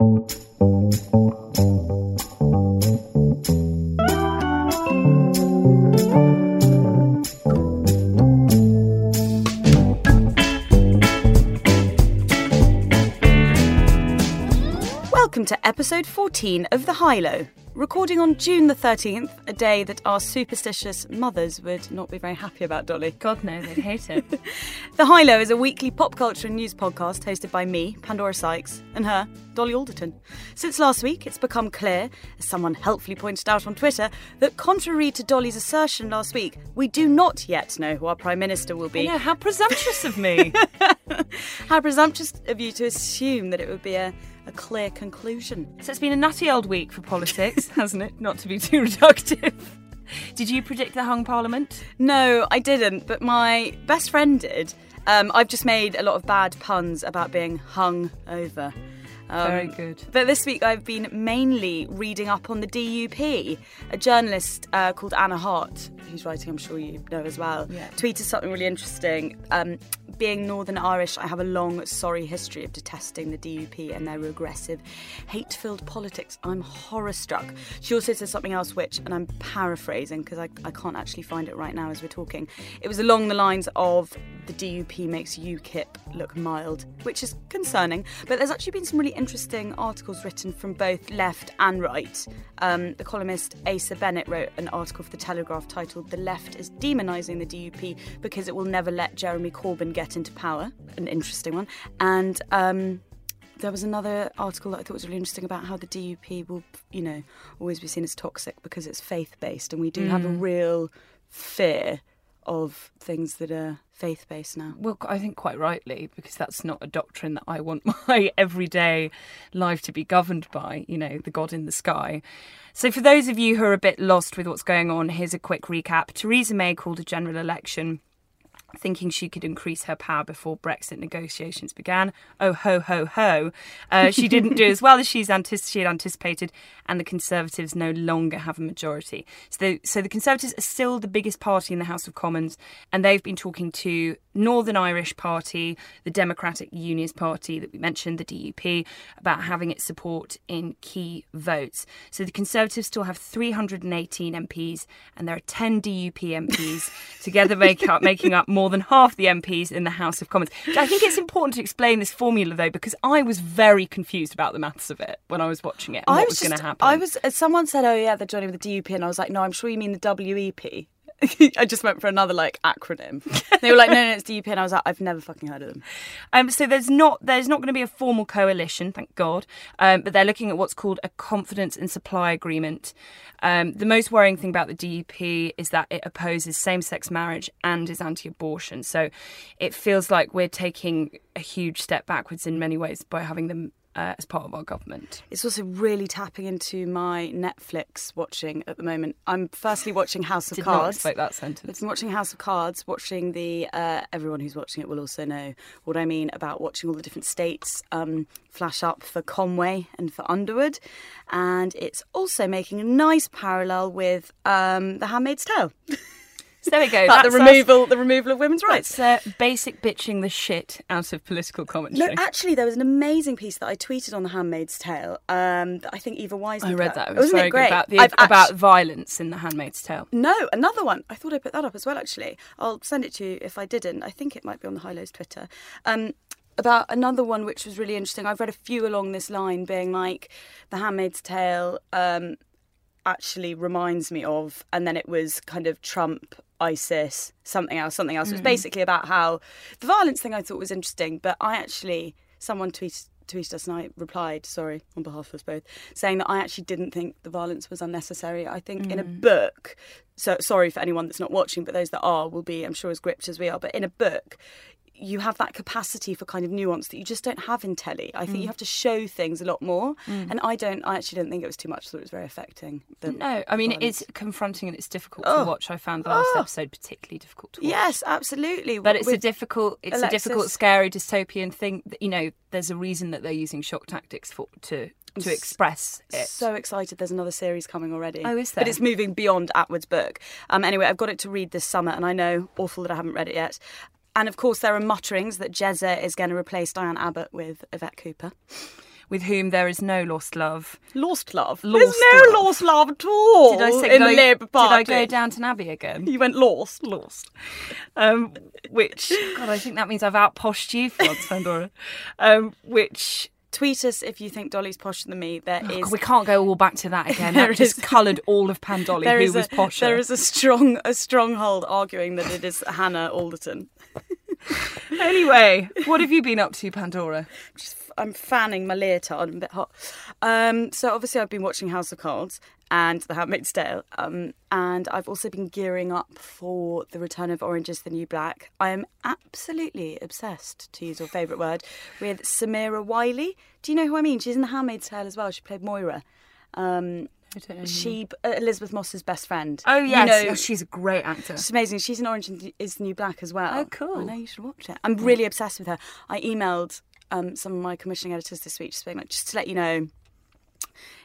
Welcome to episode 14 of The High Low, recording on June the 13th, a day that our superstitious mothers would not be very happy about, Dolly. God no, they'd hate it. The High Low is a weekly pop culture and news podcast hosted by me, Pandora Sykes, and her, Dolly Alderton. Since last week, it's become clear, as someone helpfully pointed out on Twitter, that contrary to Dolly's assertion last week, we do not yet know who our Prime Minister will be. yeah, how presumptuous of me. How presumptuous of you to assume that it would be a, a clear conclusion. so it's been a nutty old week for politics, hasn't it? Not to be too reductive. Did you predict the hung parliament? No, I didn't, but my best friend did. Um, I've just made a lot of bad puns about being hung over. Um, Very good. But this week I've been mainly reading up on the DUP. A journalist uh, called Anna Hart, who's writing, I'm sure you know as well, Yeah. tweeted something really interesting. Um, being Northern Irish, I have a long, sorry history of detesting the DUP and their regressive, hate filled politics. I'm horror struck. She also said something else, which, and I'm paraphrasing because I, I can't actually find it right now as we're talking. It was along the lines of the DUP makes UKIP look mild, which is concerning. But there's actually been some really interesting articles written from both left and right. Um, the columnist Asa Bennett wrote an article for The Telegraph titled The Left is Demonising the DUP because it will never let Jeremy Corbyn get into power. An interesting one. And um, there was another article that I thought was really interesting about how the DUP will, you know, always be seen as toxic because it's faith based, and we do have a real fear of things that are faith based now. Well, I think quite rightly, because that's not a doctrine that I want my everyday life to be governed by, you know, the God in the sky. So, for those of you who are a bit lost with what's going on, here's a quick recap. Theresa May called a general election thinking she could increase her power before Brexit negotiations began. Oh, ho, ho, ho. Uh, she didn't do as well as she's antici- she had anticipated, and the Conservatives no longer have a majority. So the, so the Conservatives are still the biggest party in the House of Commons, and they've been talking to Northern Irish Party, the Democratic Unionist Party that we mentioned, the DUP, about having its support in key votes. So the Conservatives still have 318 MPs, and there are 10 DUP MPs, together make up, making up more than half the MPs in the House of Commons. I think it's important to explain this formula, though, because I was very confused about the maths of it when I was watching it and I what was was going to happen. I was. uh, Someone said, "Oh yeah, they're joining with the DUP," and I was like, "No, I'm sure you mean the WEP." I just went for another like acronym. they were like, "No, no, it's DUP," and I was like, "I've never fucking heard of them." Um, so there's not there's not going to be a formal coalition, thank God. Um, but they're looking at what's called a confidence and supply agreement. Um, the most worrying thing about the DUP is that it opposes same-sex marriage and is anti-abortion. So it feels like we're taking a huge step backwards in many ways by having them uh, as part of our government. It's also really tapping into my Netflix watching at the moment. I'm firstly watching House of Did not Cards. expect that sentence. Been watching House of Cards, watching the. Uh, everyone who's watching it will also know what I mean about watching all the different states um, flash up for Conway and for Underwood, and it's also making a nice parallel with um, The Handmaid's Tale, there we go. like the That's us- removal, the removal of women's rights. That's uh, basic bitching the shit out of political commentary. No, actually, there was an amazing piece that I tweeted on The Handmaid's Tale. Um, that I think Eva Wiseman. I read that. It was Wasn't very it great? about the about actu- violence in The Handmaid's Tale. No, another one. I thought I put that up as well, actually. I'll send it to you if I didn't. I think it might be on the High Lows Twitter. Um, about another one which was really interesting. I've read a few along this line, being like The Handmaid's Tale um, actually reminds me of, and then it was kind of Trump, ISIS, something else, something else. It was mm-hmm. basically about how the violence thing I thought was interesting, but I actually, someone tweeted tweeted us and I replied, sorry, on behalf of us both, saying that I actually didn't think the violence was unnecessary. I think in a mm. book, so sorry for anyone that's not watching, but those that are will be, I'm sure, as gripped as we are. But in a book, you have that capacity for kind of nuance that you just don't have in telly. I think you have to show things a lot more, and I don't. I actually don't think it was too much. I thought it was very affecting. No, I mean violence. it's confronting and it's difficult Oh. to watch. I found the last Oh. episode particularly difficult to watch. Yes, absolutely. But it's a difficult, it's Alexis- a difficult, scary dystopian thing. that, You know, there's a reason that they're using shock tactics for to to express it. So excited! There's another series coming already. Oh, is there? But it's moving beyond Atwood's book. Um, anyway, I've got it to read this summer, and I know awful that I haven't read it yet. And of course, there are mutterings that Jezza is going to replace Diane Abbott with Yvette Cooper. with whom there is no lost love. Lost love. Lost There's no love. lost love at all. Did I say? in Did the I, Labour did I Party? go Downton Abbey again? You went lost. Lost. Um, which God, I think that means I've outposhed you, Florence Pandora. Um, which Tweet us if you think Dolly's posher than me. There oh, is. Oh, God, we can't go all back to that again. That just coloured all of Pandolly, there who is was a, posher. There is a strong a stronghold arguing that it is Hannah Alderton. Anyway, what have you been up to, Pandora? just I'm fanning my leotard. I'm a bit hot. Um, so obviously I've been watching House of Cards and The Handmaid's Tale, um, and I've also been gearing up for the return of Orange Is the New Black. I am absolutely obsessed, to use your favourite word, with Samira Wiley. Do you know who I mean? She's in The Handmaid's Tale as well. She played Moira. Um, I don't know. she uh, Elisabeth Moss's best friend. oh You yes, know, Oh, she's a great actor. She's amazing. She's in Orange is the New Black as well. Oh, cool. I know you should watch it. I'm really obsessed with her. I emailed um, some of my commissioning editors this week, just being like, just to let you know,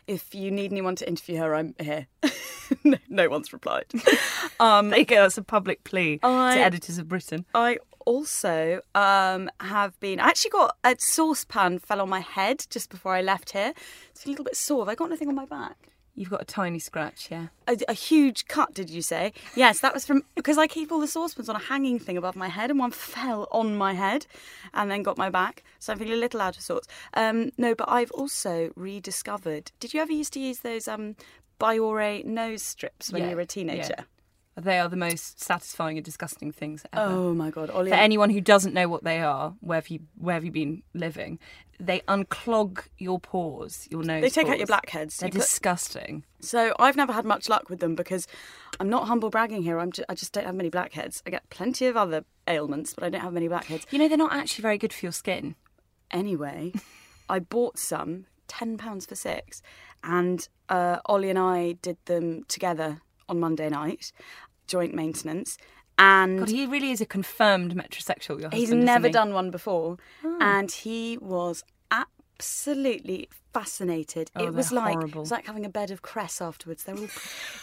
if you need anyone to interview her, I'm here. no, no one's replied. um, There you go. That's a public plea I- to editors of Britain. I also um, have been. I actually got a saucepan fell on my head just before I left here. It's a little bit sore. Have I got anything on my back? You've got a tiny scratch, yeah. A, a huge cut, did you say? Yes, that was from because I keep all the saucepans on a hanging thing above my head, and one fell on my head, and then got my back. So I'm feeling a little out of sorts. Um, no, but I've also rediscovered. Did you ever used to use those um, Biore nose strips when Yeah, you were a teenager? yeah. They are the most satisfying and disgusting things ever. Oh my god, Ollie! For anyone who doesn't know what they are, where have you where have you been living? They unclog your pores, your nose. they take out your blackheads. They're You put- disgusting. So I've never had much luck with them because I'm not humble bragging here. I'm ju- I just don't have many blackheads. I get plenty of other ailments, but I don't have many blackheads. You know they're not actually very good for your skin. Anyway, I bought some, ten pounds for six, and uh, Ollie and I did them together on Monday night, joint maintenance, and God, he really is a confirmed metrosexual. Your husband, he's never he? done one before, Oh. and he was absolutely fascinated. Oh, it was like horrible. it was like having a bed of cress afterwards. They're all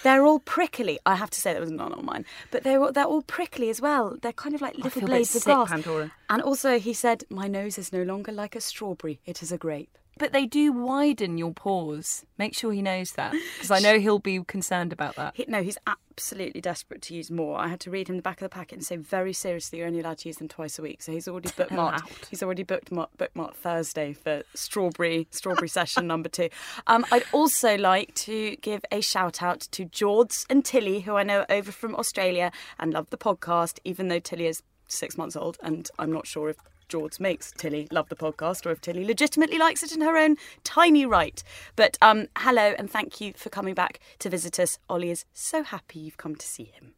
they're all prickly. I have to say that was not on mine, but they're all- they're all prickly as well. They're kind of like little feel a bit blades of sick, grass. Pandora. And also, he said, "My nose is no longer like a strawberry; it is a grape." But they do widen your pores. Make sure he knows that because I know he'll be concerned about that. He, no, he's absolutely desperate to use more. I had to read him the back of the packet and say very seriously, you're only allowed to use them twice a week. So he's already bookmarked. He's already booked bookmarked Thursday for strawberry strawberry session number two. Um, I'd also like to give a shout out to George and Tilly, who I know are over from Australia and love the podcast, even though Tilly is six months old, and I'm not sure if. George makes Tilly love the podcast, or if Tilly legitimately likes it in her own tiny right. But um, hello and thank you for coming back to visit us. Ollie is so happy you've come to see him.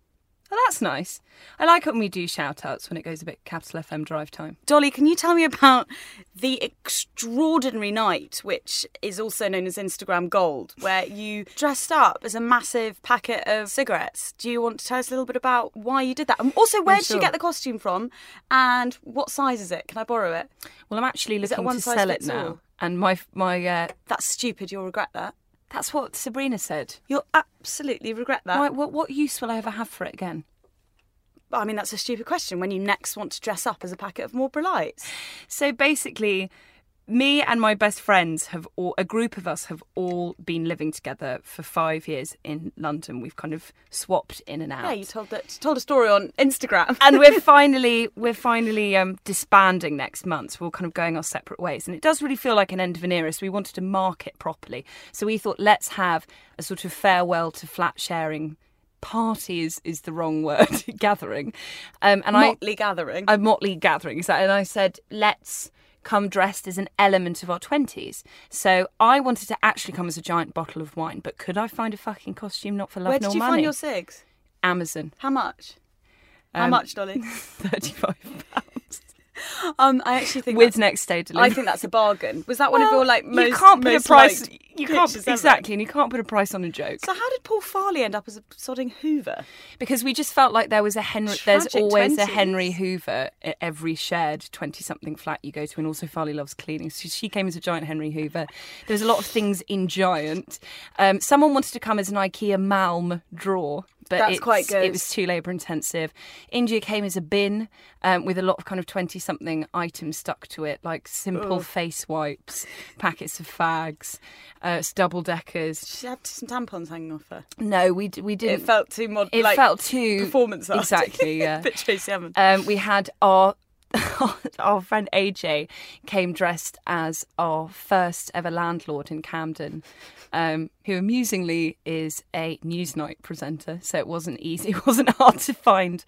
Oh, that's nice. I like it when we do shout outs when it goes a bit capital FM drive time. Dolly, can you tell me about the extraordinary night, which is also known as Instagram Gold, where you dressed up as a massive packet of cigarettes? Do you want to tell us a little bit about why you did that? And also, where did sure. you get the costume from? And what size is it? Can I borrow it? Well, I'm actually looking to sell it now, all? and my my uh, That's stupid. You'll regret that. That's what Sabrina said. You'll absolutely regret that. Why, what what use will I ever have for it again? I mean, that's a stupid question when you next want to dress up as a packet of Marlboro Lights. So basically, me and my best friends have all a group of us have all been living together for five years in London. We've kind of swapped in and out. Yeah, you told that told a story on Instagram. and we're finally we're finally um, disbanding next month. We're all kind of going our separate ways, and it does really feel like an end of an era. So we wanted to mark it properly. So we thought let's have a sort of farewell to flat sharing. Party is, is the wrong word. gathering, um, and I Motley gathering. a motley gathering. exactly. And I said, let's come dressed as an element of our 20s. So I wanted to actually come as a giant bottle of wine, but could I find a fucking costume not for love Where nor did you money? find your cigs? Amazon, How much? How Um, much, Dolly? 35 pounds. Um, I actually think with next day delivery. I think that's a bargain. Was that one of your like most you can't put a price. You can't exactly, and you can't put a price on a joke So how did Paul Farley end up as a sodding Hoover? because we just felt like there was a Henry. There's Tragic always a Henry Hoover at every shared twenty-something flat you go to, and also Farley loves cleaning. So she came as a giant Henry Hoover. There's a lot of things in giant. Um, someone wanted to come as an IKEA Malm drawer. But That's quite good. It was too labour intensive. India came as a bin um, with a lot of kind of 20 something items stuck to it, like simple face wipes, packets of fags, uh, double deckers. She had some tampons hanging off her. No, we, d- we didn't. It felt too mod. It like, felt too performance art. Exactly, yeah. Bit Tracey Emin. um, we had our our friend AJ came dressed as our first ever landlord in Camden, um, who amusingly is a Newsnight presenter. So it wasn't easy. It wasn't hard to find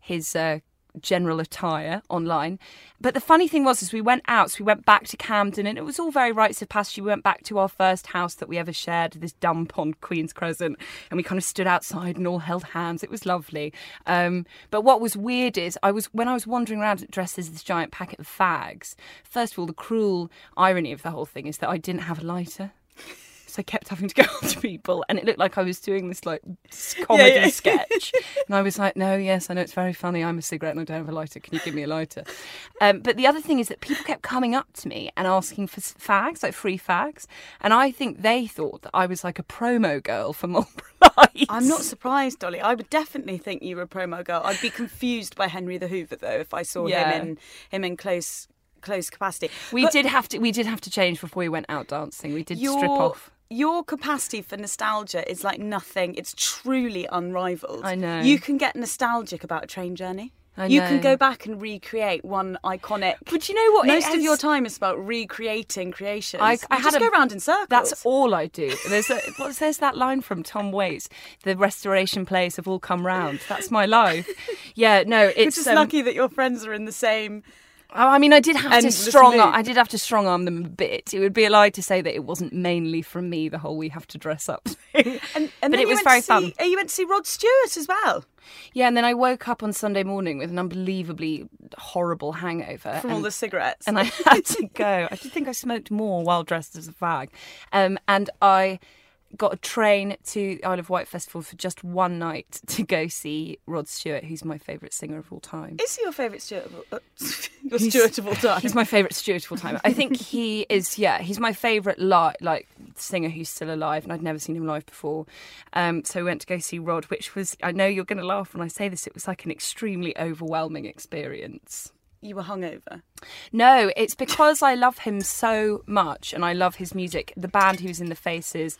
his. Uh, general attire online. But the funny thing was is we went out so we went back to camden and it was all very rites of passage. We went back to our first house that we ever shared this dump on queen's crescent and we kind of stood outside and all held hands. It was lovely. Um, but what was weird is i was when i was wandering around dressed as this giant packet of fags first of all the cruel irony of the whole thing is that i didn't have a lighter so I kept having to go up to people, and it looked like I was doing this like comedy yeah. sketch. And I was like, "No, yes, I know it's very funny. I'm a cigarette and I don't have a lighter. Can you give me a lighter?" Um, but the other thing is that people kept coming up to me and asking for fags, like free fags, and I think they thought that I was like a promo girl for Marlboro Lights. I'm not surprised, Dolly. I would definitely think you were a promo girl. I'd be confused by Henry the Hoover though if I saw Yeah. him in him in close close capacity. We But did have to. We did have to change before we went out dancing. We did strip off. Your capacity for nostalgia is like nothing. It's truly unrivaled. I know. You can get nostalgic about a train journey. I You can go back and recreate one iconic. But you know what? Most of your time is about recreating creations. I- I had just a- go around in circles. That's all I do. There's a, what's there's that line from Tom Waits, the restoration plays have all come round. That's my life. Yeah, no, It's it's just um, lucky that your friends are in the same. Oh, I mean, I did have to Endless strong. loop. I did have to strong arm them a bit. It would be a lie to say that it wasn't mainly from me. The whole we have to dress up thing. And, but it was very to fun. You went to see Rod Stewart as well Yeah, and then I woke up on Sunday morning with an unbelievably horrible hangover from all the cigarettes. and I had to go. I did think I smoked more while dressed as a fag. Um, and I got a train to Isle of Wight Festival for just one night to go see Rod Stewart, who's my favourite singer of all time. Is he your favourite Stewart Of, all- uh, your Stuart of all time? He's my favourite Stewart of all time. I think he is, yeah, he's my favourite li- like singer who's still alive, and I'd never seen him live before. Um, so we went to go see Rod, which was, I know you're going to laugh when I say this, it was like an extremely overwhelming experience. you were hungover. No, it's because I love him so much and I love his music. The band he was in the Faces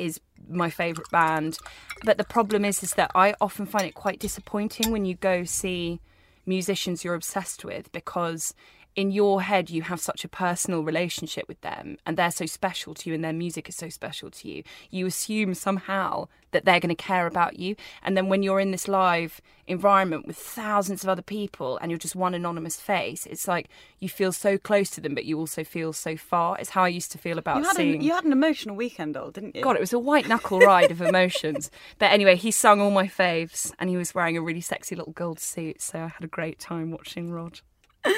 is my favourite band. But the problem is is that I often find it quite disappointing when you go see musicians you're obsessed with because in your head you have such a personal relationship with them and they're so special to you and their music is so special to you you assume somehow that they're going to care about you and then when you're in this live environment with thousands of other people and you're just one anonymous face it's like you feel so close to them but you also feel so far it's how i used to feel about You had, seeing an, you had an emotional weekend, old, didn't you? God, it was a white knuckle ride of emotions. But anyway, he sung all my faves and he was wearing a really sexy little gold suit. So I had a great time watching Rod.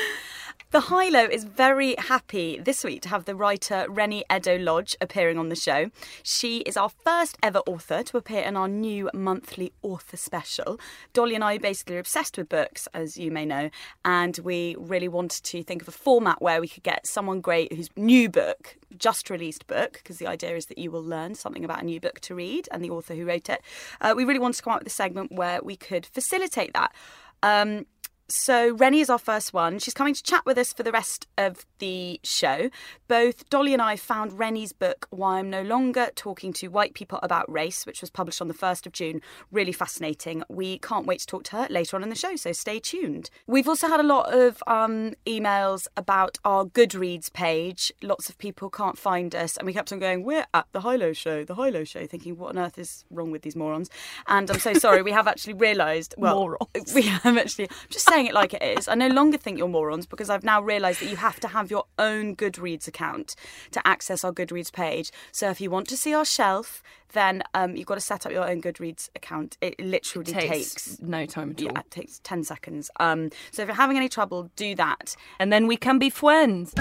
The High Low is very happy this week to have the writer Rennie Edo Lodge appearing on the show. She is our first ever author to appear in our new monthly author special. Dolly and I basically are obsessed with books, as you may know, and we really wanted to think of a format where we could get someone great whose new book, just released book, because the idea is that you will learn something about a new book to read and the author who wrote it. Uh, we really wanted to come up with a segment where we could facilitate that. Um, so Reni is our first one. She's coming to chat with us for the rest of the show. Both Dolly and I found Reni's book Why I'm No Longer Talking to White People About Race, which was published on the 1st of June, really fascinating. We can't wait to talk to her later on in the show, so stay tuned. We've also had a lot of um, emails about our Goodreads page. Lots of people can't find us, and we kept on going, We're at the High Low Show, the High Low Show, thinking, What on earth is wrong with these morons? And I'm so sorry, we have actually realised, well, Morons. we have actually, I'm just saying, saying it like it is. I no longer think you're morons because I've now realised that you have to have your own Goodreads account to access our Goodreads page. So if you want to see our shelf, then um, you've got to set up your own Goodreads account. It literally takes, takes no time at all. yeah, it takes 10 seconds. Um, so if you're having any trouble, do that. And then we can be friends.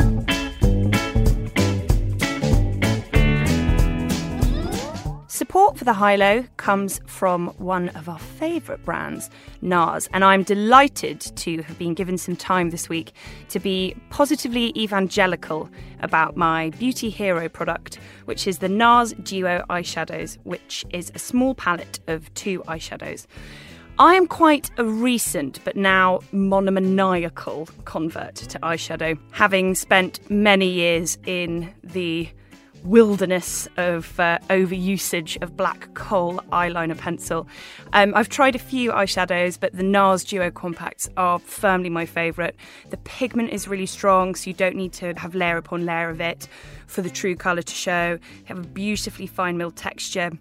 Support for the High Low comes from one of our favourite brands, NARS, and I'm delighted to have been given some time this week to be positively evangelical about my Beauty Hero product, which is the NARS Duo eyeshadows, which is a small palette of two eyeshadows. I am quite a recent but now monomaniacal convert to eyeshadow, having spent many years in the wilderness of uh, overusage of black kohl eyeliner pencil. Um, I've tried a few eyeshadows, but the NARS Duo Compacts are firmly my favourite. The pigment is really strong, so you don't need to have layer upon layer of it for the true colour to show. Have a beautifully fine milled texture.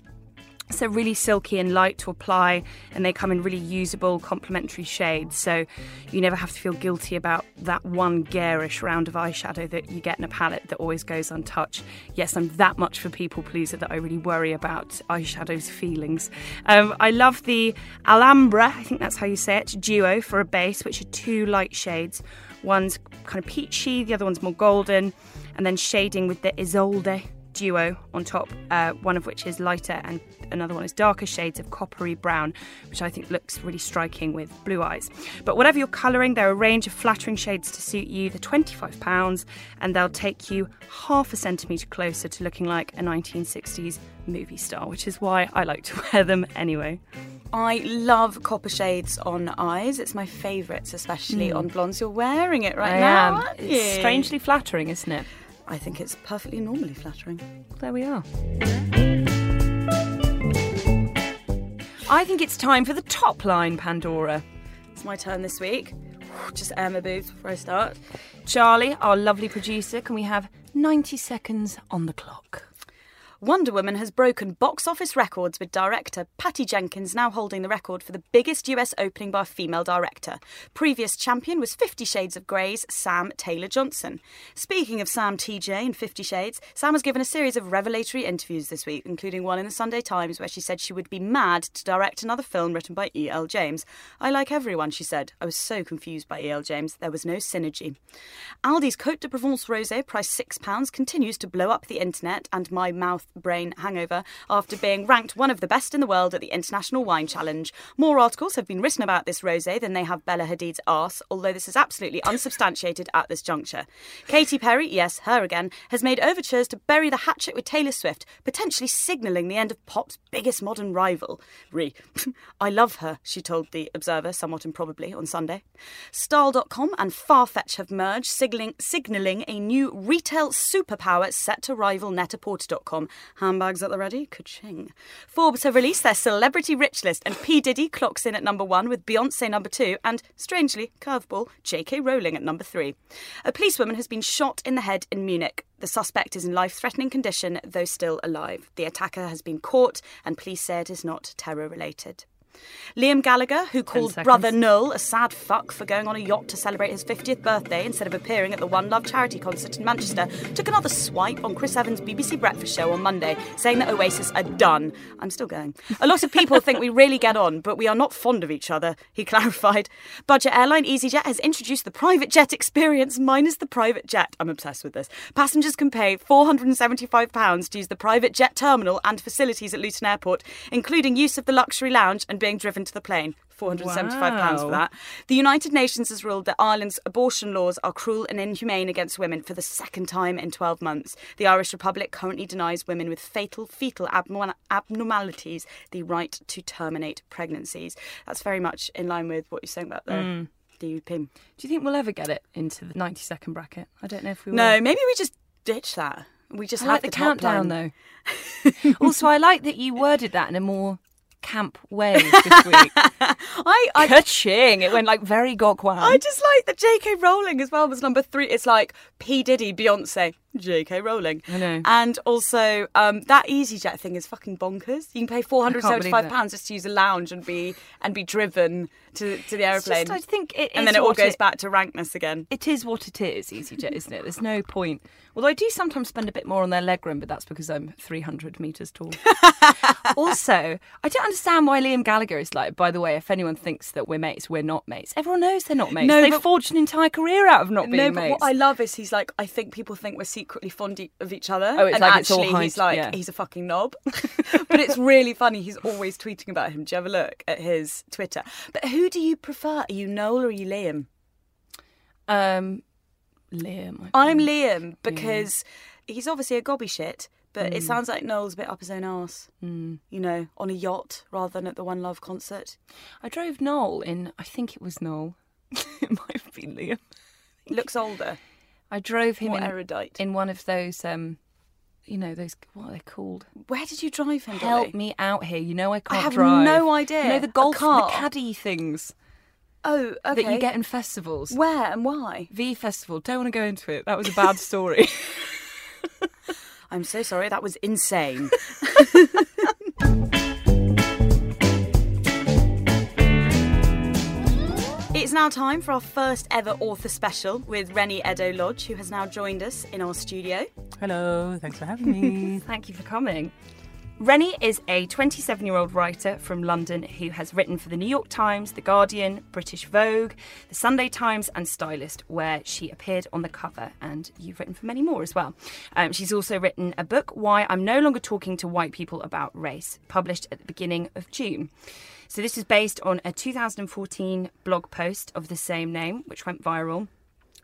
So really silky and light to apply, and they come in really usable complementary shades. So you never have to feel guilty about that one garish round of eyeshadow that you get in a palette that always goes untouched. Yes, I'm that much for people pleaser that I really worry about eyeshadow's feelings. Um, I love the Alhambra, I think that's how you say it, duo for a base, which are two light shades. One's kind of peachy, the other one's more golden, and then shading with the Isolde duo on top, uh, one of which is lighter and another one is darker shades of coppery brown, which I think looks really striking with blue eyes. But whatever you're colouring, there are a range of flattering shades to suit you. They're £25 and they'll take you half a centimetre closer to looking like a 1960s movie star, which is why I like to wear them anyway. I love copper shades on eyes. It's my favourites, especially on blondes. You're wearing it right I now. am. aren't It's you? strangely flattering, isn't it? I think it's perfectly normally flattering. There we are. I think it's time for the top line, Pandora. It's my turn this week. Just air my boobs before I start. Charlie, our lovely producer, can we have 90 seconds on the clock? Wonder Woman has broken box office records with director Patty Jenkins now holding the record for the biggest US opening by a female director. Previous champion was Fifty Shades of Grey's Sam Taylor Johnson. Speaking of Sam TJ and Fifty Shades, Sam was given a series of revelatory interviews this week, including one in the Sunday Times where she said she would be mad to direct another film written by E.L. James. I like everyone, she said. I was so confused by E.L. James. There was no synergy. Aldi's Cote de Provence Rosé, priced £6, continues to blow up the internet and my mouth brain hangover after being ranked one of the best in the world at the International Wine Challenge. More articles have been written about this rosé than they have Bella Hadid's arse, although this is absolutely unsubstantiated at this juncture. Katy Perry, yes, her again, has made overtures to bury the hatchet with Taylor Swift, potentially signalling the end of pop's biggest modern rival. Re. I love her, she told The Observer, somewhat improbably, on Sunday. Style.com and Farfetch have merged, signaling a new retail superpower set to rival Net-a-Porter.com. Handbags at the ready? Ka-ching. Forbes have released their celebrity rich list, and P. Diddy clocks in at number one with Beyonce number two, and, strangely, curveball, J.K. Rowling at number three. A policewoman has been shot in the head in Munich. The suspect is in life threatening condition, though still alive. The attacker has been caught, and police say it is not terror related. Liam Gallagher, who called brother Noel a sad fuck for going on a yacht to celebrate his 50th birthday instead of appearing at the One Love charity concert in Manchester, took another swipe on Chris Evans' BBC Breakfast show on Monday, saying that Oasis are done. I'm still going. A lot of people think we really get on, but we are not fond of each other, he clarified. Budget airline EasyJet has introduced the private jet experience minus the private jet. I'm obsessed with this. Passengers can pay £475 to use the private jet terminal and facilities at Luton Airport, including use of the luxury lounge and being driven to the plane. £475 for that. The United Nations has ruled that Ireland's abortion laws are cruel and inhumane against women for the second time in 12 months. The Irish Republic currently denies women with fatal fetal abnormal- abnormalities the right to terminate pregnancies. That's very much in line with what you're saying about the Mm. DUP. Do you think we'll ever get it into the 90 second bracket? I don't know if we will. No, maybe we just ditch that. We just I like the, the, countdown though. also, I like that you worded that in a more camp way this week. I, I Ka-ching! It went like very gok I just like that J.K. Rowling as well was number three. It's like P Diddy, Beyonce, J.K. Rowling. I know. And also, um, that EasyJet thing is fucking bonkers. You can pay four hundred seventy-five pounds just to use a lounge and be and be driven to to the just, aeroplane, I think it and then it all goes back to rankness again. It is what it is, EasyJet, isn't it? There's no point. Although I do sometimes spend a bit more on their legroom, but that's because I'm 300 metres tall. also, I don't understand why Liam Gallagher is like, by the way, if anyone thinks that we're mates, we're not mates. Everyone knows they're not mates. No, They've but- forged an entire career out of not being No, but mates. what I love is he's like, I think people think we're secretly fond e- of each other. Oh, it's and like it's all actually, he's like, yeah. he's a fucking knob. but it's really funny. He's always tweeting about him. Do you have a look at his Twitter? But who do you prefer? Are you Noel or are you Liam? um, Liam. I'm. Liam because he's obviously a gobby shit, but Mm. it sounds like Noel's a bit up his own arse. You know, on a yacht rather than at the One Love concert. I drove Noel in, I think it was Noel. it might have been Liam. He looks older, I drove him in, erudite. in one of those, um, you know, those, what are they called? Where did you drive him? Help Dolly? me out here. You know I can't I have drive. no idea. You know the golf, the car? caddy things Oh, okay. that you get in festivals. Where and why? V Festival. Don't want to go into it. That was a bad story. I'm so sorry. That was insane. It's now time for our first ever author special with Reni Eddo-Lodge, who has now joined us in our studio. Hello, thanks for having me. Thank you for coming. Rennie is a 27 year old writer from London who has written for the New York Times, The Guardian, British Vogue, The Sunday Times, and Stylist, where she appeared on the cover, and you've written for many more as well. Um, she's also written a book, Why I'm No Longer Talking to White People About Race, published at the beginning of June. So, this is based on a 2014 blog post of the same name, which went viral.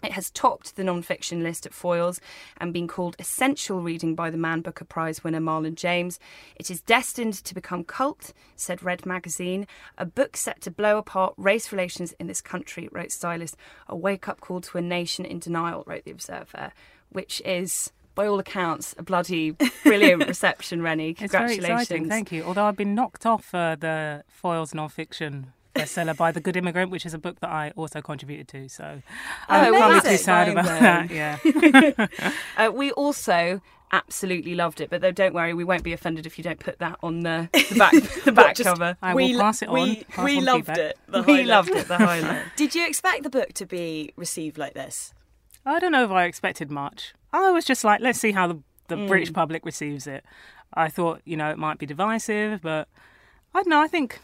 It has topped the non-fiction list at Foyles and been called essential reading by the Man Booker Prize winner Marlon James. It is destined to become cult, said Red Magazine. A book set to blow apart race relations in this country, wrote stylist. A wake-up call to a nation in denial, wrote the Observer, which is, by all accounts, a bloody brilliant reception, Reni. It's very Congratulations. thank you. Although I've been knocked off uh, the Foyles non-fiction bestseller by The Good Immigrant, which is a book that I also contributed to. So I'm Oh, probably amazing. too sad about then. that. Yeah. Uh, we also absolutely loved it, but though, don't worry, we won't be offended if you don't put that on the, the back the back just- cover. I we will pass it on. We, we on loved feedback. it. We highlight. loved it. The highlight. Did you expect the book to be received like this? I don't know if I expected much. I was just like, let's see how the, the Mm. British public receives it. I thought, you know, it might be divisive, but I don't know. I think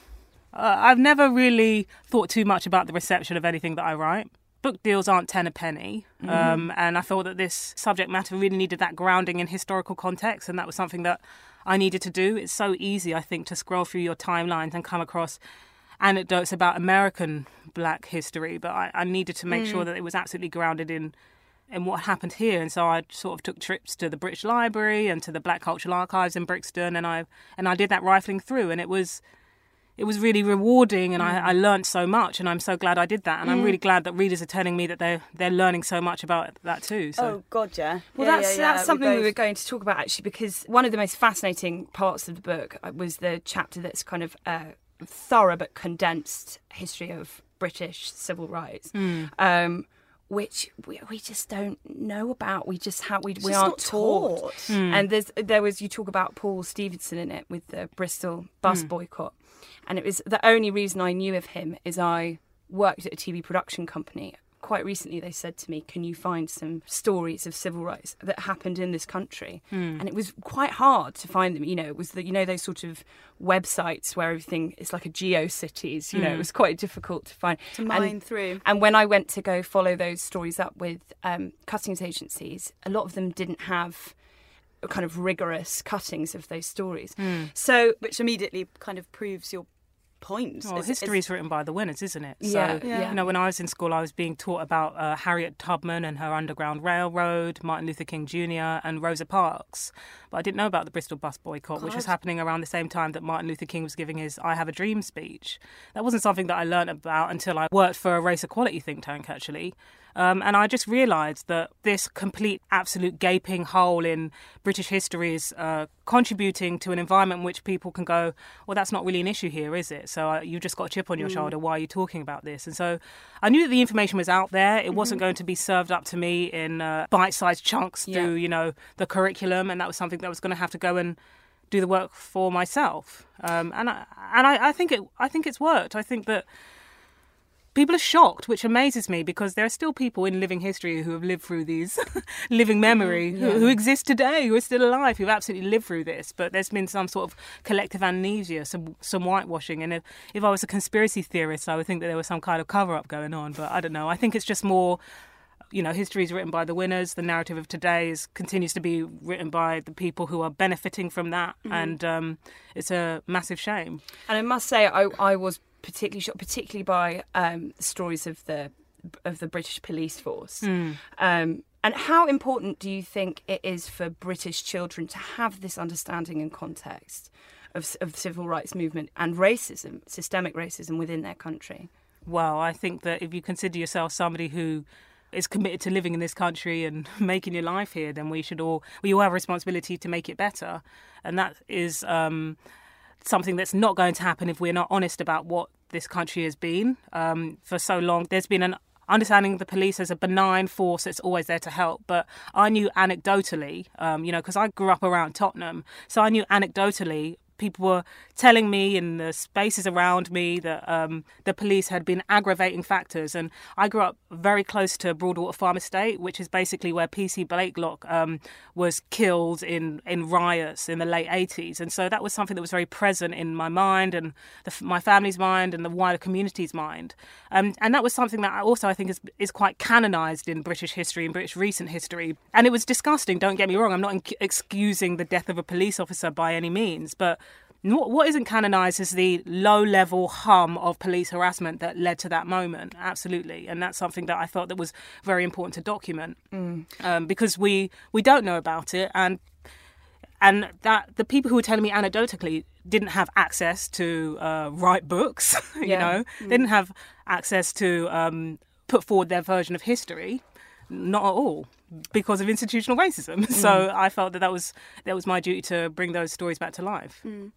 uh, I've never really thought too much about the reception of anything that I write. Book deals aren't ten a penny, Mm-hmm. um, and I thought that this subject matter really needed that grounding in historical context, and that was something that I needed to do. It's so easy, I think, to scroll through your timelines and come across anecdotes about American Black history, but I, I needed to make Mm. sure that it was absolutely grounded in in what happened here. And so I sort of took trips to the British Library and to the Black Cultural Archives in Brixton, and I and I did that rifling through, and it was it was really rewarding, and I, I learned so much, and I'm so glad I did that, and I'm really glad that readers are telling me that they're they're learning so much about that too. So. Oh God, yeah. Well, Yeah, that's yeah, yeah, that's something we, both- were going to talk about actually, because one of the most fascinating parts of the book uh, was the chapter that's kind of uh, thorough but condensed history of British civil rights. Hmm. Um, which we, we just don't know about. We just have we, we aren't taught. taught. And there's there was you talk about Paul Stephenson in it with the Bristol bus boycott, and it was the only reason I knew of him is I worked at a TV production company. Quite recently, they said to me, "Can you find some stories of civil rights that happened in this country?" Hmm. And it was quite hard to find them. You know, it was the you know those sort of websites where everything is like a GeoCities. You know, it hmm. was quite difficult to find To And- mine through. and when I went to go follow those stories up with um, cuttings agencies, a lot of them didn't have kind of rigorous cuttings of those stories. Hmm. So which immediately kind of proves your Well, It's- history is written by the winners, isn't it? So, yeah. You know, when I was in school, I was being taught about uh, Harriet Tubman and her Underground Railroad, Martin Luther King Jr., and Rosa Parks. But I didn't know about the Bristol bus boycott, which was happening around the same time that Martin Luther King was giving his I Have a Dream speech. That wasn't something that I learned about until I worked for a race equality think tank, actually. Um, and I just realised that this complete, absolute gaping hole in British history is uh, contributing to an environment in which people can go, well, that's not really an issue here, is it? So uh, you just got a chip on your mm. shoulder. Why are you talking about this? And so I knew that the information was out there. It mm-hmm. wasn't going to be served up to me in uh, bite-sized chunks yeah. through, you know, the curriculum, and that was something that I was going to have to go and do the work for myself. Um, and I, and I, I think it I think it's worked. I think that people are shocked, which amazes me because there are still people in living history who have lived through these living memory, mm-hmm. yeah. who, who, exist today, who are still alive, who've absolutely lived through this. But there's been some sort of collective amnesia, some some whitewashing. And if, if I was a conspiracy theorist, I would think that there was some kind of cover up going on. But I don't know. I think it's just more. You know, history is written by the winners. The narrative of today is continues to be written by the people who are benefiting from that, mm-hmm. and um, it's a massive shame. And I must say, I, I was particularly shocked, particularly by um, stories of the of the British police force. Mm. Um, and how important do you think it is for British children to have this understanding and context of, of the civil rights movement and racism, systemic racism within their country? Well, I think that if you consider yourself somebody who is committed to living in this country and making your life here, then we should all we all have a responsibility to make it better, and that is um, something that's not going to happen if we're not honest about what this country has been um, for so long. There's been an understanding of the police as a benign force that's always there to help. But I knew anecdotally, um, you know, because I grew up around Tottenham, so I knew anecdotally people were telling me in the spaces around me that um, the police had been aggravating factors. And I grew up very close to Broadwater Farm Estate, which is basically where PC Blakelock um, was killed in, in riots in the late 80s. And so that was something that was very present in my mind and the, my family's mind and the wider community's mind. Um, and that was something that I also I think is, is quite canonised in British history and British recent history. And it was disgusting, don't get me wrong. I'm not excusing the death of a police officer by any means, but what isn't canonised is the low level hum of police harassment that led to that moment. Absolutely, and that's something that I thought that was very important to document mm. um, because we we don't know about it, and and that the people who were telling me anecdotally didn't have access to uh, write books. you yeah. know, mm. they didn't have access to um, put forward their version of history. Not at all because of institutional racism. Mm. So I felt that that was that was my duty to bring those stories back to life. Mm.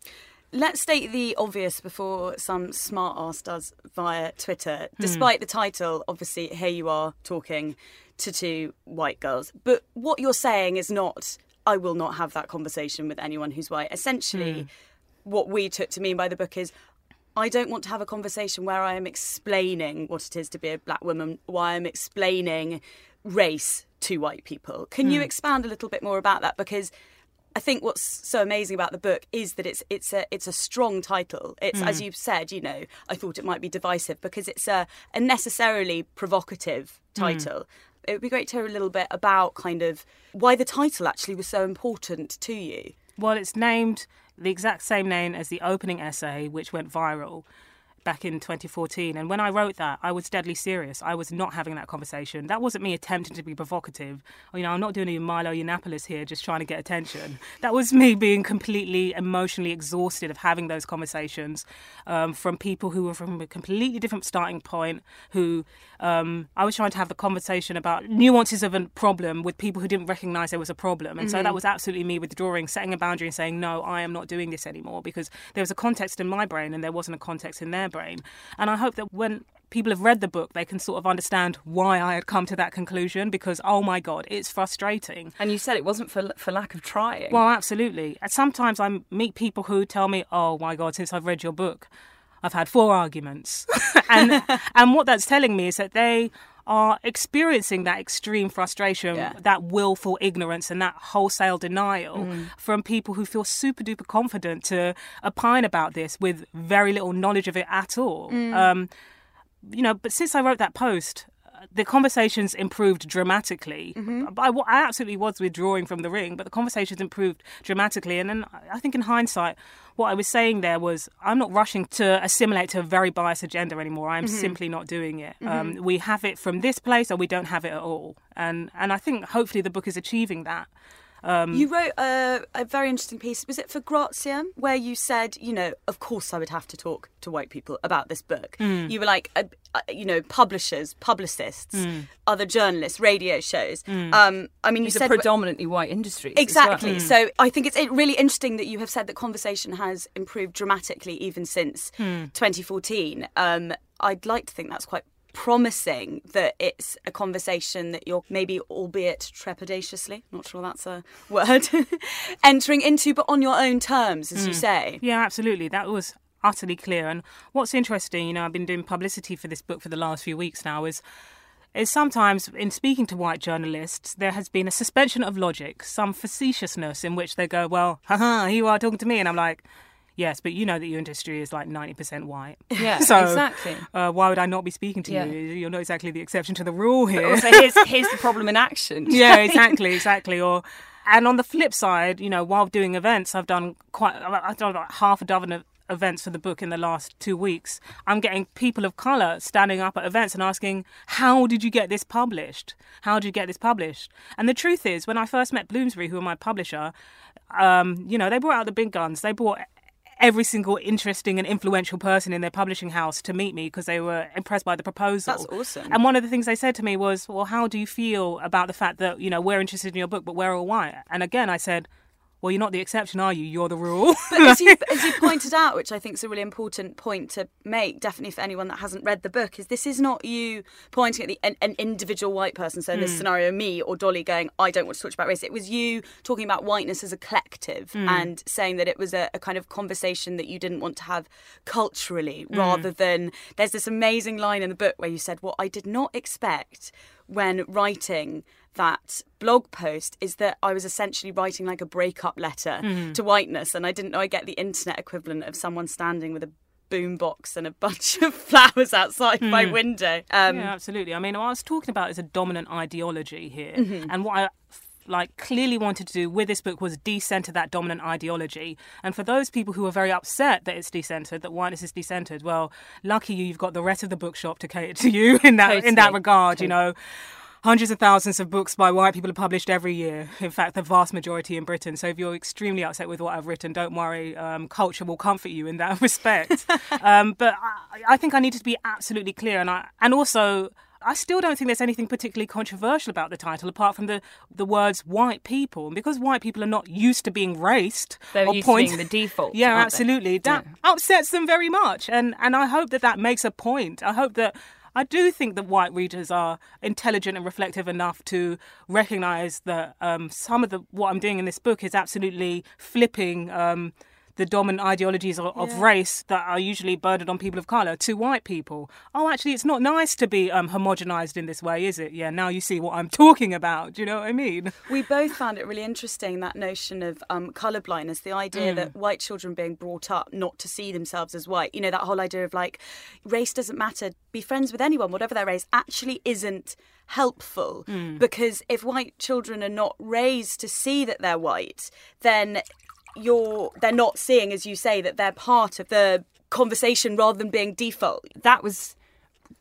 Let's state the obvious before some smart ass does via Twitter. Hmm. Despite the title, obviously, here you are talking to two white girls. But what you're saying is not, I will not have that conversation with anyone who's white. Essentially, mm. what we took to mean by the book is, I don't want to have a conversation where I am explaining what it is to be a black woman, why I'm explaining race to white people. Can mm. you hmm. expand a little bit more about that? Because I think what's so amazing about the book is that it's it's a it's a strong title. It's mm. as hmm. you've said, you know, I thought it might be divisive because it's a, a necessarily provocative hmm. title. Mm. It would be great to hear a little bit about kind of why the title actually was so important to you. Well, it's named the exact same name as the opening essay, which went viral back in 2014. And when I wrote that, I was deadly serious. I was not having that conversation. That wasn't me attempting to be provocative. You know, I'm not doing a Milo Yiannopoulos here just trying to get attention. That was me being completely emotionally exhausted of having those conversations um, from people who were from a completely different starting point, who um, I was trying to have the conversation about nuances of a problem with people who didn't recognize there was a problem. And mm-hmm. so that was absolutely me withdrawing, setting a boundary and saying, no, I am not doing this anymore because there was a context in my brain and there wasn't a context in their brain. And I hope that when people have read the book, they can sort of understand why I had come to that conclusion because, oh my God, it's frustrating. And you said it wasn't for, for lack of trying. Well, absolutely. And sometimes I meet people who tell me, oh my God, since I've read your book, I've had four arguments. and, and what that's telling me is that they are experiencing that extreme frustration, yeah. that willful ignorance, and that wholesale denial mm. from people who feel super duper confident to opine about this with very little knowledge of it at all. Mm. Um, you know, but since I wrote that post, the conversations improved dramatically. Mm-hmm. I, I, absolutely was withdrawing from the ring, but the conversations improved dramatically. And then I think in hindsight, what I was saying there was I'm not rushing to assimilate to a very biased agenda anymore. I'm mm-hmm. simply not doing it. Mm-hmm. Um, we have it from this place or we don't have it at all. And, and I think hopefully the book is achieving that. Um, You wrote a, a very interesting piece. Was it for Grazia, where you said, you know, of course I would have to talk to white people about this book. Hmm. You were like, uh, uh, you know, publishers, publicists, Hmm. other journalists, radio shows. Um, I mean, you It's a said predominantly white industry. as well. Exactly. So I think it's really interesting that you have said that conversation has improved dramatically even since 2014. Um, I'd like to think that's quite promising that it's a conversation that you're maybe albeit trepidatiously not sure that's a word entering into but on your own terms as you mm. say Yeah, absolutely. That was utterly clear. And what's interesting, you know, I've been doing publicity for this book for the last few weeks now, is is sometimes in speaking to white journalists, there has been a suspension of logic, some facetiousness in which they go, "Well, haha, you are talking to me," and I'm like. Yes, but you know that your industry is like 90% white. Yeah, so, exactly. Uh, why would I not be speaking to Yeah. you? You're not exactly the exception to the rule here. Also, here's, here's the problem in action. yeah, exactly, exactly. Or and on the flip side, you know, while doing events, I've done quite. I've done about half a dozen of events for the book in the last two weeks. I'm getting people of color standing up at events and asking, "How did you get this published? How did you get this published?" And the truth is, when I first met Bloomsbury, who are my publisher, um, you know, they brought out the big guns. They brought every single interesting and influential person in their publishing house to meet me because they were impressed by the proposal. That's awesome. And one of the things they said to me was, "Well, how do you feel about the fact that you know we're interested in your book, but we're all white?" And again, I said, "Well, you're not the exception, are you? You're the rule." But as you, as you pointed out, which I think is a really important point to make, definitely for anyone that hasn't read the book, is this is not you pointing at the, an, an individual white person. So in this hmm. scenario, me or Dolly going, I don't want to talk about race. It was you talking about whiteness as a collective hmm. and saying that it was a, a kind of conversation that you didn't want to have culturally, hmm. rather than there's this amazing line in the book where you said, What I did not expect when writing that blog post is that I was essentially writing like a breakup letter to whiteness, and I didn't know I get the internet equivalent of someone standing with a boombox and a bunch of flowers outside my window. Um, yeah, absolutely. I mean, what I was talking about is a dominant ideology here, Mm-hmm. and what I like clearly wanted to do with this book was decenter that dominant ideology. And for those people who are very upset that it's decentered, that whiteness is decentered, well, lucky you, you've got the rest of the bookshop to cater to you in that in that Totally. regard. You know. Hundreds of thousands of books by white people are published every year. In fact, the vast majority in Britain. So if you're extremely upset with what I've written, don't worry. Um, culture will comfort you in that respect. um, but I, I think I needed to be absolutely clear, and I and also. I still don't think there's anything particularly controversial about the title, apart from the the words "white people." And because white people are not used to being raced They're or used to point- being the default, yeah, aren't they? absolutely. That upsets them very much, and and I hope that that makes a point. I hope that I do think that white readers are intelligent and reflective enough to recognise that um, some of the what I'm doing in this book is absolutely flipping. Um, the dominant ideologies of, of race that are usually burdened on people of colour to white people. Oh, actually, it's not nice to be um, homogenised in this way, is it? Yeah, now you see what I'm talking about. Do you know what I mean? We both found it really interesting that notion of um, colour blindness, the idea that white children being brought up not to see themselves as white. You know, that whole idea of like, race doesn't matter, be friends with anyone, whatever their race, actually isn't helpful. Because if white children are not raised to see that they're white, then you're they're not seeing, as you say, that they're part of the conversation rather than being default. that was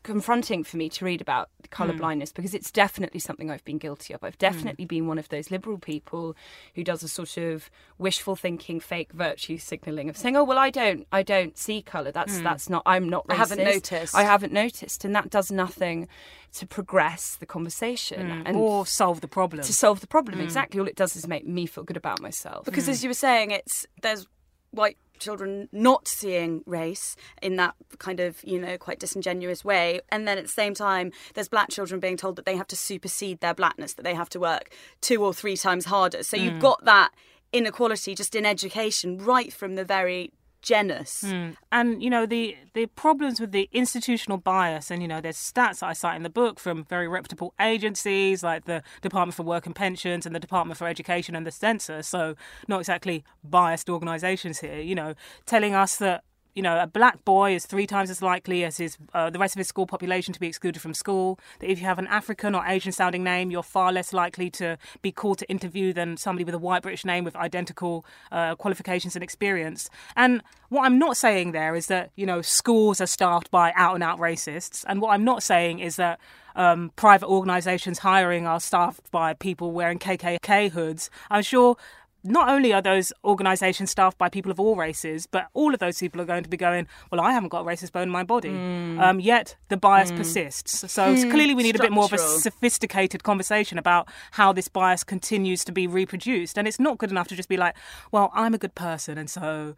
confronting for me to read about colour Hmm. blindness because it's definitely something I've been guilty of. I've definitely been one of those liberal people who does a sort of wishful thinking, fake virtue signalling of saying, "Oh well, I don't, I don't see colour. That's that's not. I'm not. Racist. Hmm. I haven't noticed." I haven't noticed," and that does nothing to progress the conversation and or solve the problem. to solve the problem. Exactly, all it does is make me feel good about myself. because as you were saying it's there's white children not seeing race in that kind of you know quite disingenuous way. And then at the same time there's black children being told that they have to supersede their blackness that they have to work two or three times harder. So you've mm. got that inequality just in education right from the very genus. Hmm. And you know the the problems with the institutional bias and you know there's stats I cite in the book from very reputable agencies like the Department for Work and Pensions and the Department for Education and the census so not exactly biased organizations here you know telling us that you know, a black boy is three times as likely as his uh, the rest of his school population to be excluded from school. That if you have an African or Asian sounding name, you're far less likely to be called to interview than somebody with a white British name with identical uh, qualifications and experience. And what I'm not saying there is that you know schools are staffed by out and out racists. And what I'm not saying is that um, private organisations hiring are staffed by people wearing KKK hoods. I'm sure not only are those organisations staffed by people of all races, but all of those people are going to be going, well, I haven't got a racist bone in my body. Mm. Um, yet the bias mm. persists. So mm. clearly we need Structural. a bit more of a sophisticated conversation about how this bias continues to be reproduced. And it's not good enough to just be like, well, I'm a good person and so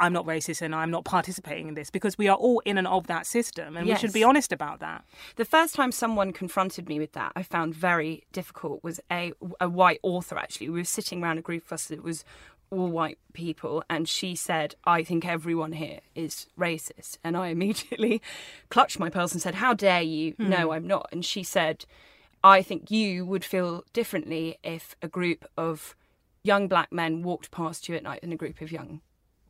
I'm not racist and I'm not participating in this because we are all in and of that system and yes. we should be honest about that. The first time someone confronted me with that, I found very difficult was a a white author actually. We were sitting around a group of us that was all white people and she said i think everyone here is racist and i immediately clutched my pearls and said how dare you mm. no i'm not and she said i think you would feel differently if a group of young black men walked past you at night than a group of young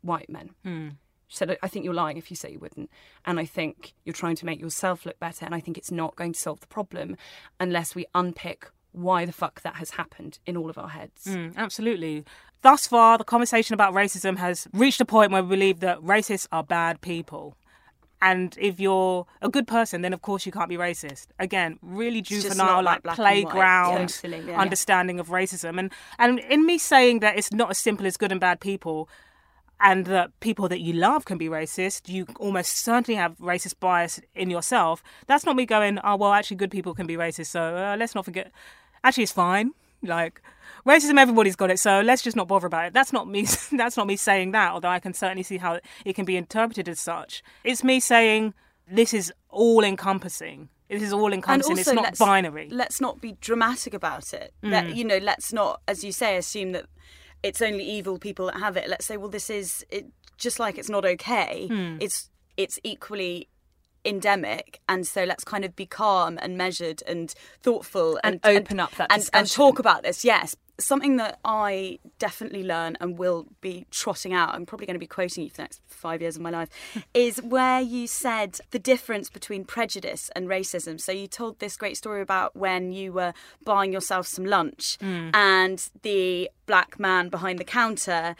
white men. Mm. She said, I think you're lying if you say you wouldn't. And I think you're trying to make yourself look better. And I think it's not going to solve the problem unless we unpick why the fuck that has happened in all of our heads. Mm, absolutely. Thus far, the conversation about racism has reached a point where we believe that racists are bad people. And if you're a good person, then of course you can't be racist. Again, really juvenile, like, like playground yeah, yeah, understanding yeah. of racism. And and in me saying that it's not as simple as good and bad people, and that people that you love can be racist, you almost certainly have racist bias in yourself. That's not me going, oh, well, actually, good people can be racist, so uh, let's not forget. Actually, it's fine. Like, racism, everybody's got it, so let's just not bother about it. That's not me. that's not me saying that, although I can certainly see how it can be interpreted as such. It's me saying this is all encompassing. This is all encompassing. It's not let's, binary. Let's not be dramatic about it. Mm. Let, you know, let's not, as you say, assume that it's only evil people that have it. Let's say, well, this is it, just like it's not okay. Hmm. It's it's equally endemic and so let's kind of be calm and measured and thoughtful and, and open and, up that and, and, talk about this yes something that I definitely learn and will be trotting out, I'm probably going to be quoting you for the next five years of my life, is where you said the difference between prejudice and racism. So you told this great story about when you were buying yourself some lunch mm. and the black man behind the counter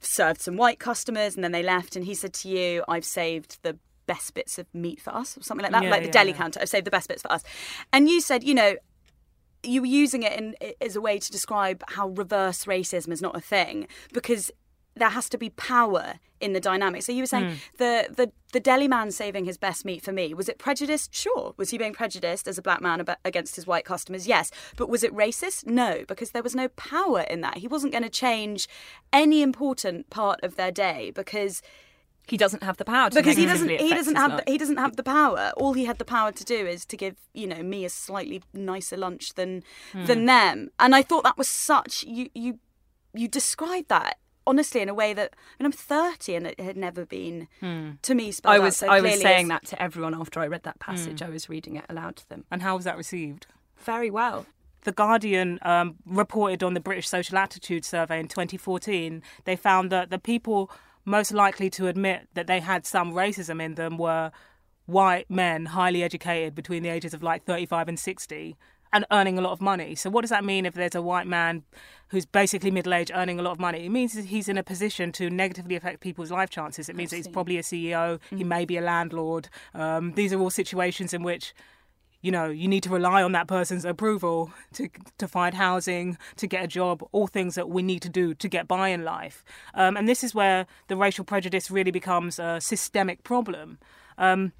served some white customers and then they left and he said to you, I've saved the best bits of meat for us or something like that yeah, like the yeah, deli yeah. counter i've saved the best bits for us and you said you know you were using it in, as a way to describe how reverse racism is not a thing because there has to be power in the dynamic. So you were saying mm. the, the the deli man saving his best meat for me was it prejudiced? Sure. Was he being prejudiced as a black man against his white customers? Yes. But was it racist? No, because there was no power in that. He wasn't going to change any important part of their day because he doesn't have the power to because he doesn't he doesn't have the, he doesn't have the power all he had the power to do is to give you know me a slightly nicer lunch than mm. than them and i thought that was such you you you described that honestly in a way that I mean, I'm 30 and it had never been hmm. to me I was so I was saying as... that to everyone after I read that passage. Hmm. I was reading it aloud to them. And how was that received? Very well. The Guardian um, reported on the British Social Attitude Survey in 2014. They found that the people most likely to admit that they had some racism in them were white men, highly educated between the ages of like 35 and 60 and earning a lot of money. So, what does that mean if there's a white man who's basically middle aged earning a lot of money? It means that he's in a position to negatively affect people's life chances. It means that he's probably a CEO, mm-hmm. he may be a landlord. Um, these are all situations in which you know, you need to rely on that person's approval to to find housing, to get a job, all things that we need to do to get by in life. Um, and this is where the racial prejudice really becomes a systemic problem. Um,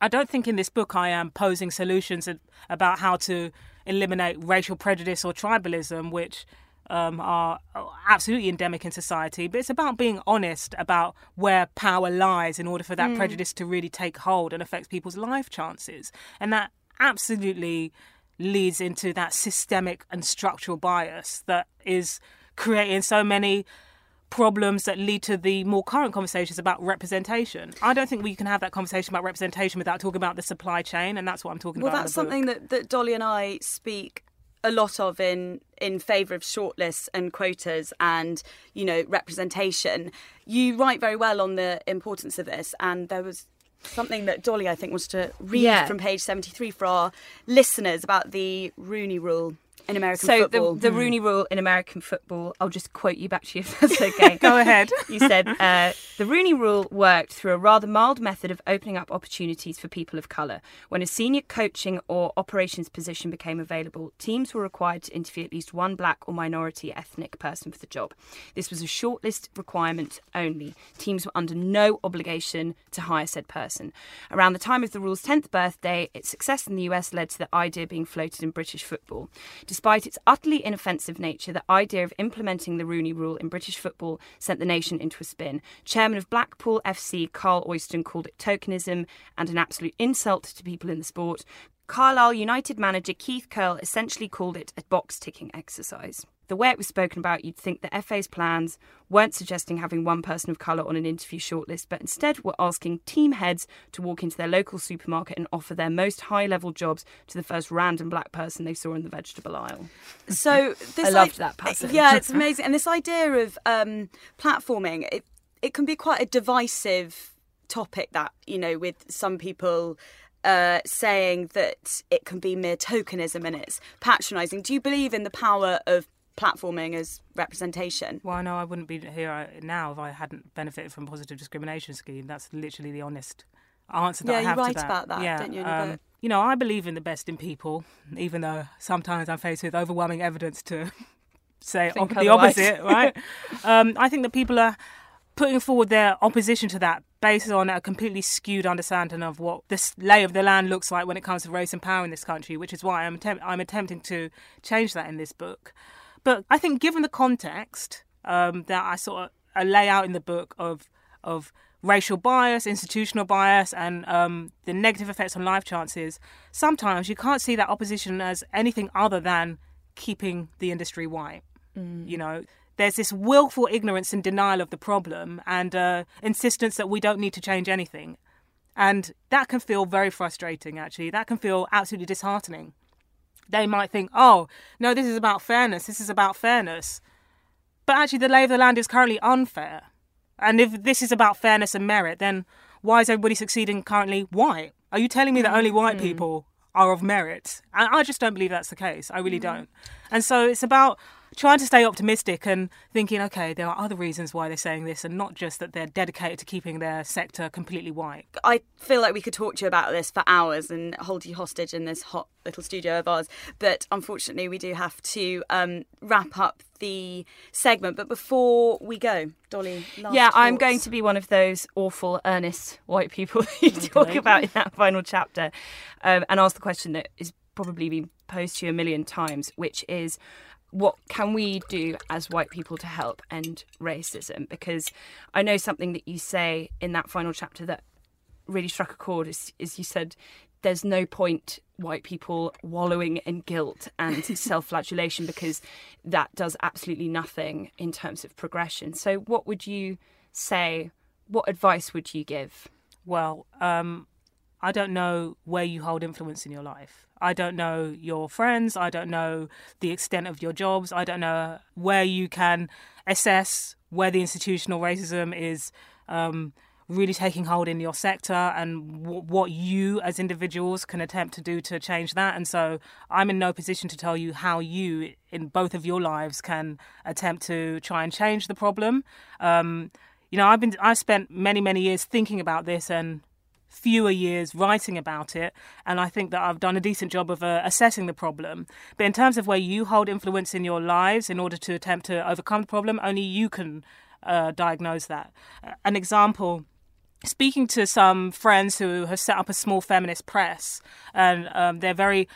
I don't think in this book I am posing solutions about how to eliminate racial prejudice or tribalism, which um, are absolutely endemic in society, but it's about being honest about where power lies in order for that mm. prejudice to really take hold and affect people's life chances. And that absolutely leads into that systemic and structural bias that is creating so many problems that lead to the more current conversations about representation. I don't think we can have that conversation about representation without talking about the supply chain, and that's what I'm talking well, about. Well, that's something that, that Dolly and I speak a lot of in in favour of shortlists and quotas and you know representation. You write very well on the importance of this, and there was something that Dolly, I think, wants to read yeah. from page 73 for our listeners about the Rooney Rule. In American so football. the, the Rooney Rule in American football, I'll just quote you back to you if that's okay. Go ahead. You said uh, the Rooney Rule worked through a rather mild method of opening up opportunities for people of colour. When a senior coaching or operations position became available, teams were required to interview at least one black or minority ethnic person for the job. This was a shortlist requirement only. Teams were under no obligation to hire said person. Around the time of the rule's 10th birthday, its success in the US led to the idea being floated in British football. Despite its utterly inoffensive nature, the idea of implementing the Rooney Rule in British football sent the nation into a spin. Chairman of Blackpool FC, Karl Oyston, called it tokenism and an absolute insult to people in the sport. Carlisle United manager Keith Curle essentially called it a box ticking exercise. The way it was spoken about, you'd think the FA's plans weren't suggesting having one person of colour on an interview shortlist, but instead were asking team heads to walk into their local supermarket and offer their most high level jobs to the first random black person they saw in the vegetable aisle. So this I loved i- that passage. Yeah, it's amazing. And this idea of um, platforming, it, it can be quite a divisive topic. That you know, with some people. Uh, saying that it can be mere tokenism and it's patronising. Do you believe in the power of platforming as representation? Well, no, I wouldn't be here uh, now if I hadn't benefited from a positive discrimination scheme. That's literally the honest answer that Yeah, I you have write to that. about that, yeah, don't you, um, you know, I believe in the best in people, even though sometimes I'm faced with overwhelming evidence to say op- the opposite. Right? um, I think that people are putting forward their opposition to that based on a completely skewed understanding of what this lay of the land looks like when it comes to race and power in this country, which is why I'm, attempt- I'm attempting to change that in this book. But I think, given the context um, that I sort of lay out in the book of of racial bias, institutional bias, and um, the negative effects on life chances, sometimes you can't see that opposition as anything other than keeping the industry white. You know, there's this willful ignorance and denial of the problem, and uh, insistence that we don't need to change anything, and that can feel very frustrating. Actually, that can feel absolutely disheartening they might think, oh, no, this is about fairness, this is about fairness. But actually, the lay of the land is currently unfair. And if this is about fairness and merit, then why is everybody succeeding currently white? Are you telling me that only white mm. people are of merit? And I just don't believe that's the case. I really mm-hmm. don't. And so it's about trying to stay optimistic and thinking, okay, there are other reasons why they're saying this, and not just that they're dedicated to keeping their sector completely white. I feel like we could talk to you about this for hours and hold you hostage in this hot little studio of ours. But unfortunately, we do have to um, wrap up the segment. But before we go, Dolly, last yeah, I'm going to be one of those awful, earnest white people that you talk about in that final chapter um, and ask the question that is probably been posed to you a million times, which is what can we do as white people to help end racism? Because I know something that you say in that final chapter that really struck a chord is, is you said there's no point white people wallowing in guilt and self-flagellation because that does absolutely nothing in terms of progression. So what would you say? What advice would you give? Well, um, I don't know where you hold influence in your life. I don't know your friends. I don't know the extent of your jobs. I don't know where you can assess where the institutional racism is um, really taking hold in your sector and w- what you as individuals can attempt to do to change that. And so I'm in no position to tell you how you, in both of your lives, can attempt to try and change the problem. Um, you know, I've been I've spent many many years thinking about this and fewer years writing about it, and I think that I've done a decent job of uh, assessing the problem. But in terms of where you hold influence in your lives in order to attempt to overcome the problem, only you can uh, diagnose that. An example speaking to some friends who have set up a small feminist press, and um, they're very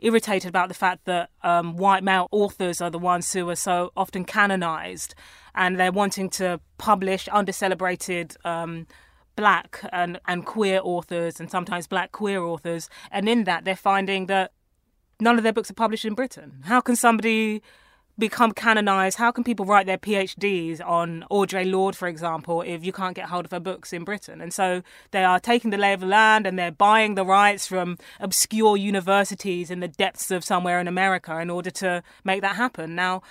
irritated about the fact that um, white male authors are the ones who are so often canonized, and they're wanting to publish under-celebrated um, black and, and queer authors, and sometimes black queer authors, and in that they're finding that none of their books are published in Britain. How can somebody become canonized? How can people write their PhDs on Audre Lorde, for example, if you can't get hold of her books in Britain? And so they are taking the lay of the land and they're buying the rights from obscure universities in the depths of somewhere in America in order to make that happen. Now,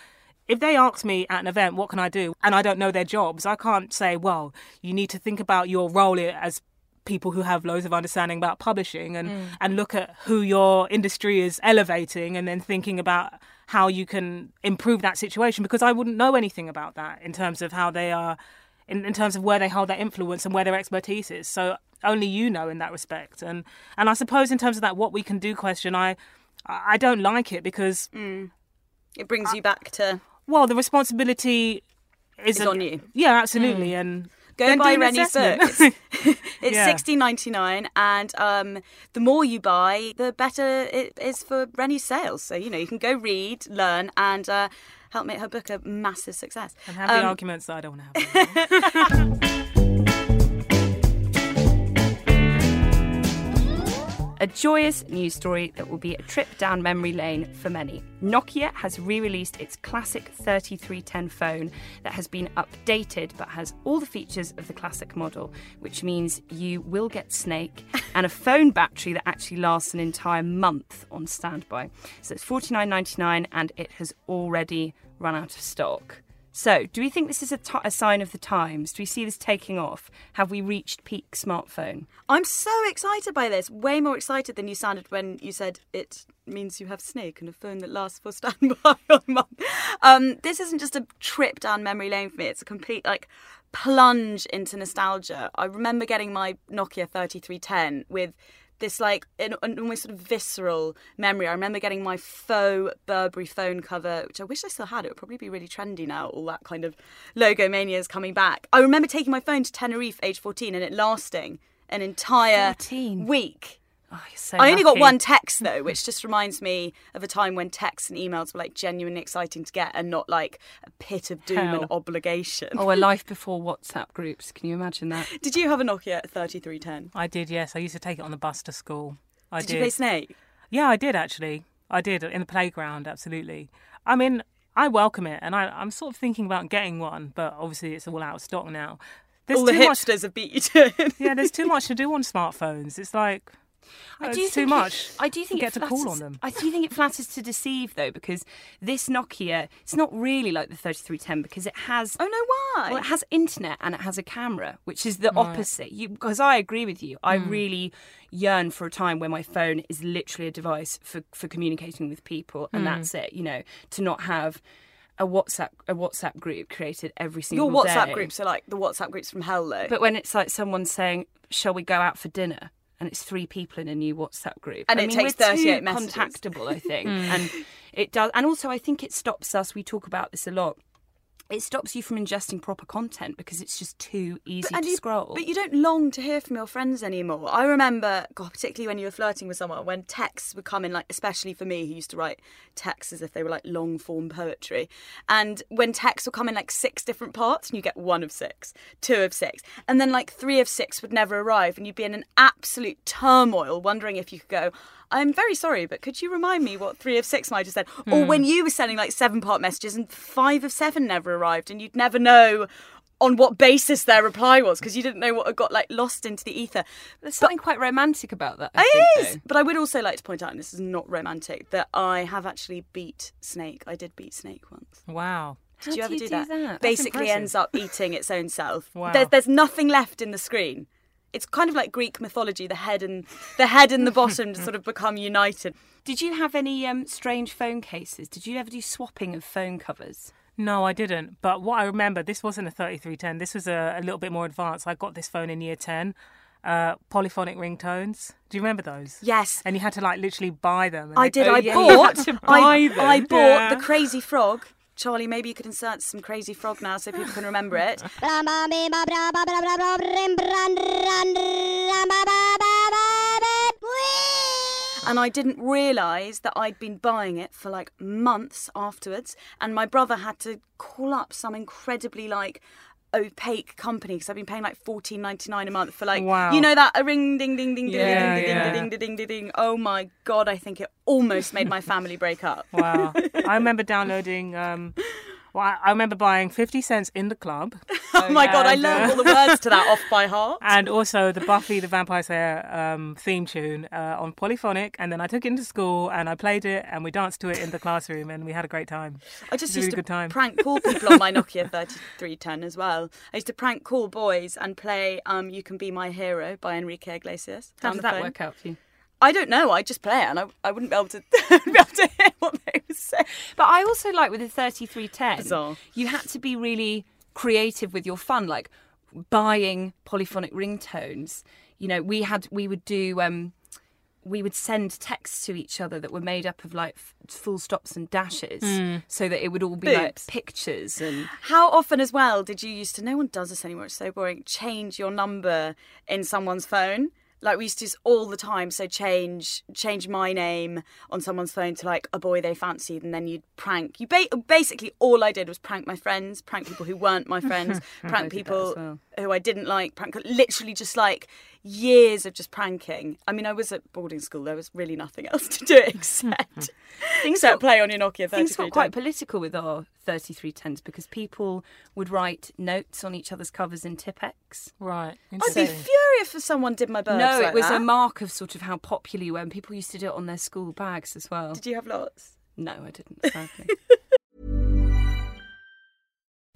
if they ask me at an event, what can I do? And I don't know their jobs, I can't say, well, you need to think about your role as people who have loads of understanding about publishing and, mm. and look at who your industry is elevating and then thinking about how you can improve that situation because I wouldn't know anything about that in terms of how they are, in, in terms of where they hold their influence and where their expertise is. So only you know in that respect. And and I suppose in terms of that what we can do question, I I don't like it because mm. It brings you back to well the responsibility is, a- on you. Yeah, absolutely. And go buy Reni's book. It's, it's Yeah. sixteen ninety nine, and um, the more you buy, the better it is for Reni's sales. So you know you can go read, learn, and uh, help make her book a massive success. and have the Um, arguments that I don't want to have. A joyous news story that will be a trip down memory lane for many. Nokia has re released its classic 3310 phone that has been updated but has all the features of the classic model, which means you will get Snake and a phone battery that actually lasts an entire month on standby. So it's $49.99 and it has already run out of stock. So, do we think this is a sign of the times? Do we see this taking off? Have we reached peak smartphone? I'm so excited by this. Way more excited than you sounded when you said it means you have Snake and a phone that lasts for standby on a month. Um, this isn't just a trip down memory lane for me. It's a complete like plunge into nostalgia. I remember getting my Nokia 3310 with this like an, an almost sort of visceral memory. I remember getting my faux Burberry phone cover, which I wish I still had. It would probably be really trendy now. All that kind of logo mania is coming back. I remember taking my phone to Tenerife, age 14, and it lasting an entire 14? week. Oh, so I only got one text though, which just reminds me of a time when texts and emails were like genuinely exciting to get and not like a pit of doom and obligation. Oh, a life before WhatsApp groups. Can you imagine that? Did you have a Nokia 3310? I did, yes. I used to take it on the bus to school. I Did you play Snake? Yeah, I did actually. I did in the playground, absolutely. I mean, I welcome it, and I, I'm sort of thinking about getting one, but obviously it's all out of stock now. There's All the too much. hipsters have beat you to it. Yeah, there's too much to do on smartphones. It's like I it's do too much. It, I do think You it get to call on them. I do think it flatters to deceive though, because this Nokia, it's not really like the 3310 because it has. Oh no, why? Well, it has internet and it has a camera, which is the opposite. Because I agree with you. I Hmm. really yearn for a time where my phone is literally a device for, for communicating with people, and that's it. You know, to not have a WhatsApp a WhatsApp group created every single day. Your WhatsApp day. groups are like the WhatsApp groups from hell though. But when it's like someone saying, "Shall we go out for dinner?" And it's three people in a new WhatsApp group, And I it mean, takes 38 too messages. contactable, I think, hmm. and it does. And also, I think it stops us. We talk about this a lot. It stops you from ingesting proper content because it's just too easy and to you, scroll. But you don't long to hear from your friends anymore. I remember, God, particularly when you were flirting with someone, when texts would come in, like, especially for me, who used to write texts as if they were like long form poetry. And when texts would come in like six different parts, and you get one of six, two of six, and then like three of six would never arrive, and you'd be in an absolute turmoil, wondering if you could go, I'm very sorry, but could you remind me what three of six might have said? Or hmm. when you were sending like seven part messages and five of seven never arrived, and you'd never know on what basis their reply was because you didn't know what had got like lost into the ether. There's something quite romantic about that. I It think, is, though. but I would also like to point out, and this is not romantic, that I have actually beat Snake. I did beat Snake once. wow. Did How you ever do do, you do that? that? Basically, impressive. ends up eating its own self. Wow. There's, there's nothing left in the screen. It's kind of like Greek mythology. The head and the head and the bottom sort of become united. Did you have any um, strange phone cases? Did you ever do swapping of phone covers? No, I didn't. But what I remember, this wasn't a 3310. This was a, a little bit more advanced. I got this phone in year 10. Uh, polyphonic ringtones. Do you remember those? Yes, And you had to like literally buy them. I did. Oh, I yeah, you had bought. I. I bought Yeah. the Crazy Frog. Charlie, maybe you could insert some Crazy Frog now so people can remember it. And I didn't realise that I'd been buying it for like months afterwards. And my brother had to call up some incredibly like opaque company because I've been paying like fourteen ninety nine a month for like Wow. you know that a ring ding ding ding ding Yeah, ding ding yeah. ding ding ding ding ding. Oh my god! I think it almost made my family break up. Wow. I remember downloading. Um, well, I- I remember buying 50 cents in the club Oh my god! I and, learned uh, all the words to that off by heart. and also the Buffy the Vampire Slayer um, theme tune uh, on polyphonic. And then I took it into school and I played it and we danced to it in the classroom and we had a great time. I just It was a used really to prank call people on my Nokia 3310 as well. I used to prank call boys and play um, "You Can Be My Hero" by Enrique Iglesias. How did that phone. work out for you? I don't know. I just play it, and I, I wouldn't be able to be able to hear what they so But I also like with the 3310, Bizarre. you had to be really creative with your fun, like buying polyphonic ringtones. You know, we had we would do um we would send texts to each other that were made up of like f- full stops and dashes so that it would all be like pictures and How often, as well, did you used to? No one does this anymore. It's so boring. Change your number in someone's phone. Like we used to do all the time. So change change my name on someone's phone to like a boy they fancied, and then you'd prank. You ba- basically all I did was prank my friends, prank people who weren't my friends, prank people well. who I didn't like. Prank literally just like years of just pranking. I mean, I was at boarding school. There was really nothing else to do except things that play on your Nokia. things got 3310. quite political with our 3310s because people would write notes on each other's covers in Tippex. Right. I'd be furious if someone did my birds. No, like it was that. a mark of sort of how popular you were, and people used to do it on their school bags as well. Did you have lots? No, I didn't, sadly.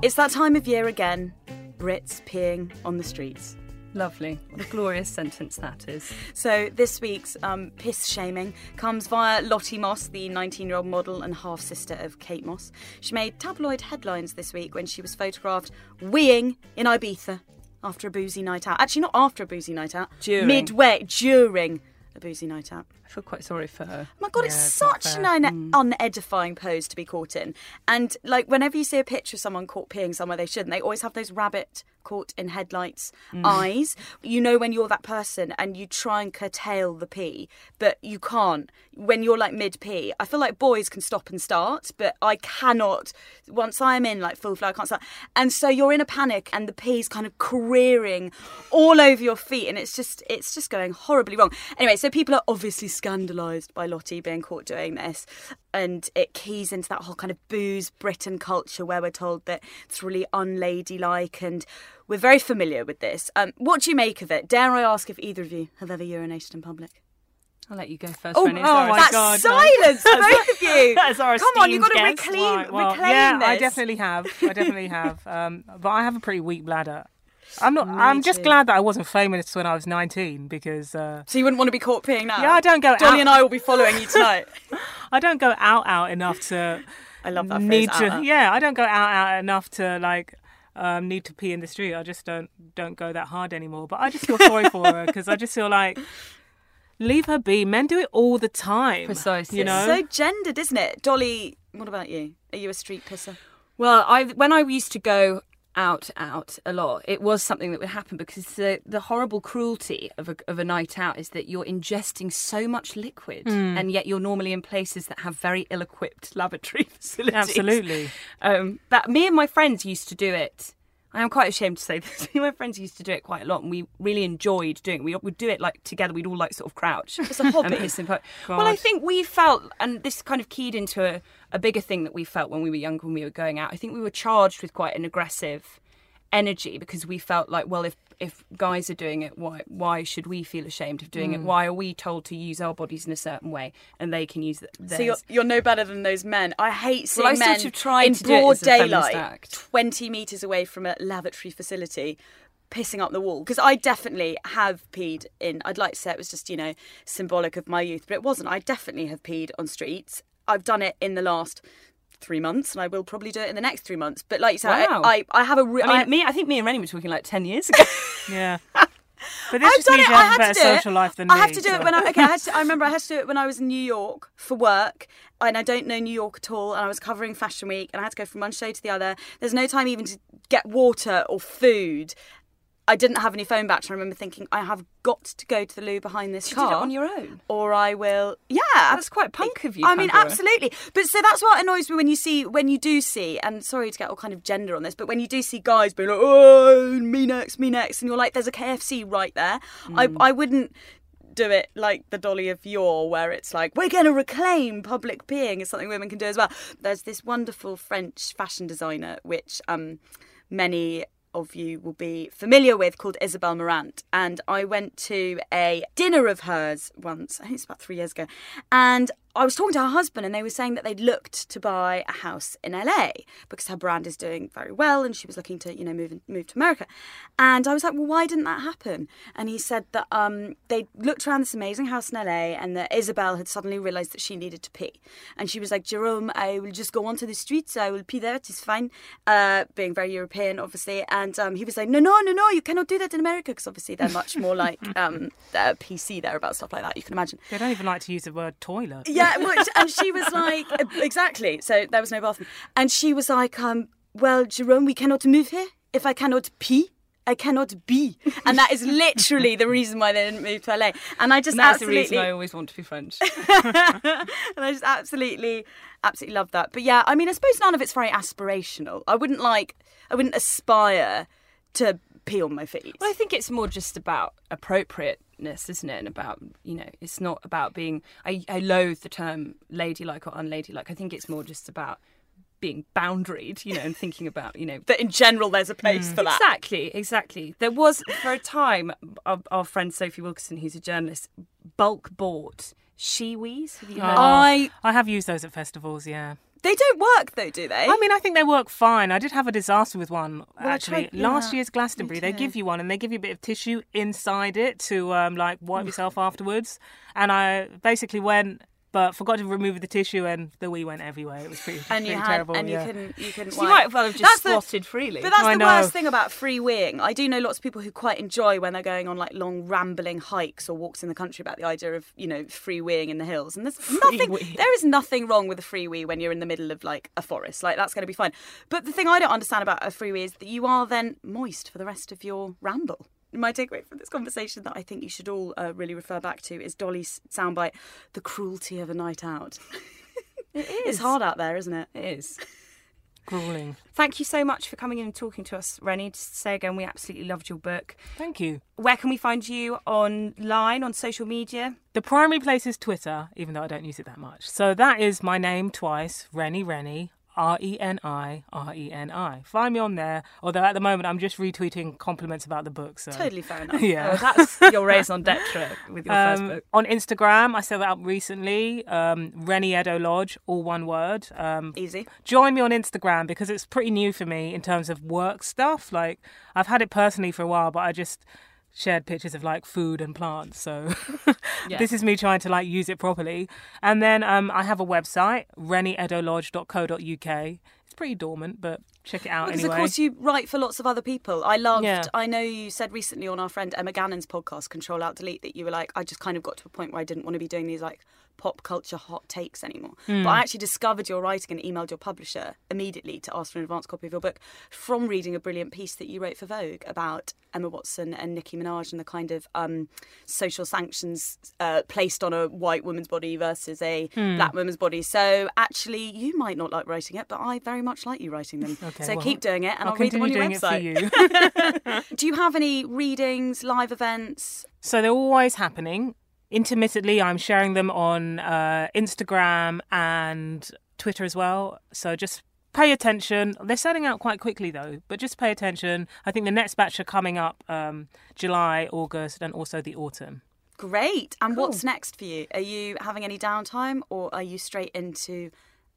It's that time of year again. Brits peeing on the streets. Lovely. What a glorious sentence that is. So this week's um, piss shaming comes via Lottie Moss, the 19-year-old model and half sister of Kate Moss. She made tabloid headlines this week when she was photographed weeing in Ibiza after a boozy night out. Actually, not after a boozy night out. During. Midway during a boozy night out. I feel quite sorry for her. Oh my god, Yeah, it's it's such an un- mm. unedifying pose to be caught in. And like whenever you see a picture of someone caught peeing somewhere they shouldn't, they always have those rabbit caught in headlights mm. eyes. You know when you're that person and you try and curtail the pee, but you can't. When you're like mid pee, I feel like boys can stop and start, but I cannot. Once I'm in like full flow, I can't start. And so you're in a panic, and the pee's kind of careering all over your feet, and it's just it's just going horribly wrong. Anyway, so people are obviously scandalised by Lottie being caught doing this, and it keys into that whole kind of booze Britain culture where we're told that it's really unladylike, and we're very familiar with this. Um, what do you make of it? Dare I ask if either of you have ever urinated in public? I'll let you go first, Oh, oh my that God, no. silence, both of you. Come on, you've got to reclaim, Right, well, reclaim yeah, this. I definitely have. I definitely have. Um, but I have a pretty weak bladder. I'm not. Me I'm just too. glad that I wasn't famous when I was 19 because uh, So you wouldn't want to be caught peeing now? Yeah, I don't go Dolly out- and I will be following you tonight. I don't go out out enough to I love that phrase, need out, to. out. Yeah, I don't go out out enough to like um, need to pee in the street. I just don't don't go that hard anymore. But I just feel sorry for her because I just feel like leave her be. Men do it all the time. Precisely. You know. So gendered, isn't it? Dolly, what about you? Are you a street pisser? Well, I when I used to go out out a lot, it was something that would happen because the the horrible cruelty of a of a night out is that you're ingesting so much liquid, and yet you're normally in places that have very ill-equipped lavatory facilities. Absolutely. Um, that me and my friends used to do it. I am quite ashamed to say this. My friends used to do it quite a lot, and we really enjoyed doing. it. We would do it like together. We'd all like sort of crouch. It's a hobby. in pu- Well, I think we felt, and this kind of keyed into a, a bigger thing that we felt when we were younger, when we were going out. I think we were charged with quite an aggressive energy because we felt like, well, if if guys are doing it, why why should we feel ashamed of doing it? Mm. Why are we told to use our bodies in a certain way and they can use theirs? So you're, you're no better than those men. I hate seeing Well, I sort men of tried in it broad as a feminist daylight, 20 metres away from a lavatory facility, pissing up the wall. Because I definitely have peed in, I'd like to say it was just, you know, symbolic of my youth, but it wasn't. I definitely have peed on streets. I've done it in the last three months, and I will probably do it in the next three months. But like you said, Wow. I, I, I have a re- I mean, I- me. I think me and Reni were talking like ten years ago. Yeah. But this I've just done means it. you I have a better social it. life than I me. have to do so- it when I okay. I, had to, I remember I had to do it when I was in New York for work, and I don't know New York at all. And I was covering Fashion Week, and I had to go from one show to the other. There's no time even to get water or food. I didn't have any phone battery. I remember thinking, I have got to go to the loo behind this You car on your own. or I will. Yeah, That's quite punk of you. I mean, Pandora. absolutely. But so that's what annoys me when you see, when you do see, and sorry to get all kind of gender on this, but when you do see guys being like, oh, me next, me next, and you're like, there's a KFC right there. Mm. I, I wouldn't do it like the Dolly of yore, where it's like, we're going to reclaim public peeing is something women can do as well. There's this wonderful French fashion designer, which um, many of you will be familiar with called Isabel Marant. And I went to a dinner of hers once, I think it's about three years ago. And I was talking to her husband, and they were saying that they'd looked to buy a house in LA because her brand is doing very well, and she was looking to, you know, move move to America. And I was like, well, why didn't that happen? And he said that um, they looked around this amazing house in LA, and that Isabel had suddenly realised that she needed to pee, and she was like, Jerome, I will just go onto the streets, I will pee there, it is fine. Uh, being very European, obviously, and um, he was like, no, no, no, no, you cannot do that in America because obviously they're much more like um, PC there about stuff like that. You can imagine. They don't even like to use the word toilet. Yeah, which, and she was like, exactly. So there was no bathroom, and she was like, um, well, Jerome, we cannot move here if I cannot pee. I cannot be, and that is literally the reason why they didn't move to LA. And I just And that's the reason I always want to be French. and I just absolutely, absolutely love that. But yeah, I mean, I suppose none of it's very aspirational. I wouldn't like, I wouldn't aspire to pee on my feet. Well, I think it's more just about appropriateness, isn't it? And about, you know, it's not about being. I, I loathe the term ladylike or unladylike. I think it's more just about being boundaried, you know, and thinking about, you know. that in general, there's a place mm. for that. Exactly, exactly. There was, for a time, our, our friend Sophie Wilkinson, who's a journalist, bulk bought Shewees. Have you heard of I, I have used those at festivals, yeah. They don't work though, do they? I mean, I think they work fine. I did have a disaster with one I actually tried- last year's Glastonbury. They give you one and they give you a bit of tissue inside it to um, like wipe yourself afterwards. And I basically went, but forgot to remove the tissue, and the wee went everywhere. It was pretty, and you had, terrible. and yeah. you couldn't, you couldn't. So you might as well have just That's the- squatted freely. But that's I the know. worst thing about free weeing. I do know lots of people who quite enjoy when they're going on like long rambling hikes or walks in the country about the idea of you know free weeing in the hills. And there's nothing. wee. There is nothing wrong with a free wee when you're in the middle of like a forest. Like that's going to be fine. But the thing I don't understand about a free wee is that you are then moist for the rest of your ramble. My takeaway from this conversation that I think you should all uh, really refer back to is Dolly's soundbite, "The cruelty of a night out." it is. It's hard out there, isn't it? It is. grueling. Thank you so much for coming in and talking to us, Reni. Just to say again, we absolutely loved your book. Thank you. Where can we find you online, on social media? The primary place is Twitter, even though I don't use it that much. So that is my name twice, Reni Reni, R E N I R E N I. Find me on there. Although at the moment I'm just retweeting compliments about the book. So Totally fair enough. yeah. Oh, that's your raison d'etre with your first Um, book. on Instagram, I set that up recently. Um, Reni Eddo Lodge, all one word. Um, Easy. join me on Instagram because it's pretty new for me in terms of work stuff. Like I've had it personally for a while, but I just shared pictures of like food and plants. So Yeah. this is me trying to like use it properly. And then um, I have a website, renieddolodge.co.uk. It's pretty dormant, but check it out Because anyway. of course you write for lots of other people. I loved. Yeah. I know you said recently on our friend Emma Gannon's podcast, Ctrl Alt Delete, that you were like, I just kind of got to a point where I didn't want to be doing these like pop culture hot takes anymore. Hmm. But I actually discovered your writing and emailed your publisher immediately to ask for an advance copy of your book from reading a brilliant piece that you wrote for Vogue about Emma Watson and Nicki Minaj and the kind of um, social sanctions uh, placed on a white woman's body versus a Hmm. black woman's body. So actually, you might not like writing it, but I very much like you writing them. Okay, so well, keep doing it, and I'll I'll, read them on your doing website. it for you. Do you have any readings, live events? So they're always happening. Intermittently, I'm sharing them on uh, Instagram and Twitter as well. So just pay attention. They're selling out quite quickly though, but just pay attention. I think the next batch are coming up um, July, August, and also the autumn. Great. And what's next for you? Are you having any downtime, or are you straight into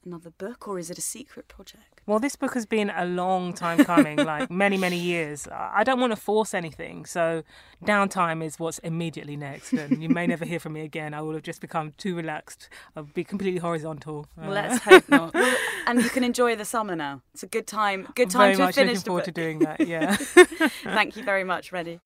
another book, or is it a secret project? Well, this book has been a long time coming, like many, many years. I don't want to force anything, so downtime is what's immediately next. And you may never hear from me again. I will have just become too relaxed. I'll be completely horizontal. Uh, Let's hope not. And you can enjoy the summer now. It's a good time. Good time very to much looking finished a forward to doing that. Yeah. Thank you very much, Reni.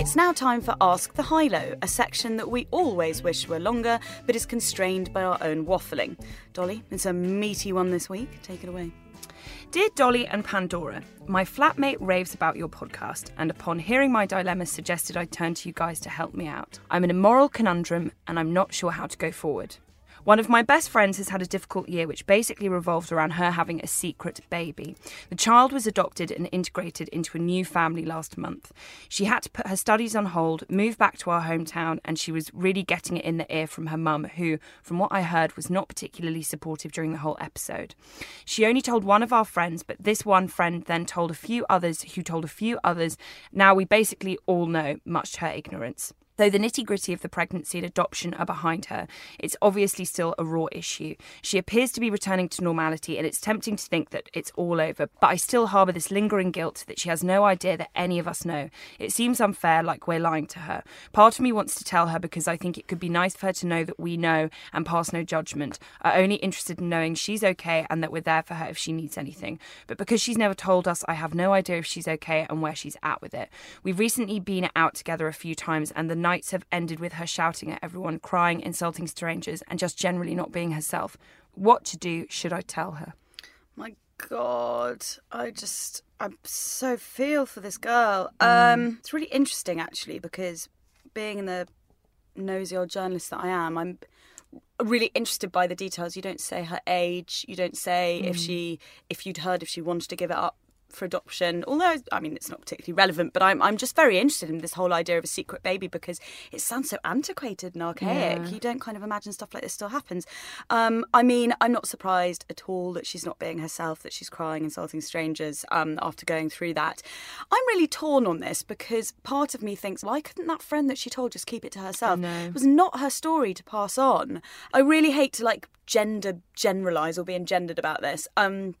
It's now time for Ask the High Low, a section that we always wish were longer, but is constrained by our own waffling. Dolly, it's a meaty one this week. Take it away. Dear Dolly and Pandora, my flatmate raves about your podcast, and upon hearing my dilemma, suggested I turn to you guys to help me out. I'm in a moral conundrum, and I'm not sure how to go forward. One of my best friends has had a difficult year, which basically revolved around her having a secret baby. The child was adopted and integrated into a new family last month. She had to put her studies on hold, move back to our hometown, and she was really getting it in the ear from her mum, who, from what I heard, was not particularly supportive during the whole episode. She only told one of our friends, but this one friend then told a few others, who told a few others. Now we basically all know, much to her ignorance. Though the nitty gritty of the pregnancy and adoption are behind her, it's obviously still a raw issue. She appears to be returning to normality, and it's tempting to think that it's all over, but I still harbour this lingering guilt that she has no idea that any of us know. It seems unfair, like we're lying to her. Part of me wants to tell her because I think it could be nice for her to know that we know and pass no judgment, are only interested in knowing she's okay and that we're there for her if she needs anything. But because she's never told us, I have no idea if she's okay and where she's at with it. We've recently been out together a few times, and the nights have ended with her shouting at everyone, crying, insulting strangers, and just generally not being herself. What to do should I tell her? My God, I just, I so feel for this girl. Um, it's really interesting actually because being the nosy old journalist that I am, I'm really interested by the details. You don't say her age. You don't say if she, if you'd heard if she wanted to give it up for adoption. Although I mean it's not particularly relevant, but I'm I'm just very interested in this whole idea of a secret baby because it sounds so antiquated and archaic. You don't kind of imagine stuff like this still happens. Um, I mean, I'm not surprised at all that she's not being herself, that she's crying, insulting strangers um, after going through that. I'm really torn on this because part of me thinks, why couldn't that friend that she told just keep it to herself? It was not her story to pass on. I really hate to like gender generalize or be engendered about this. Um,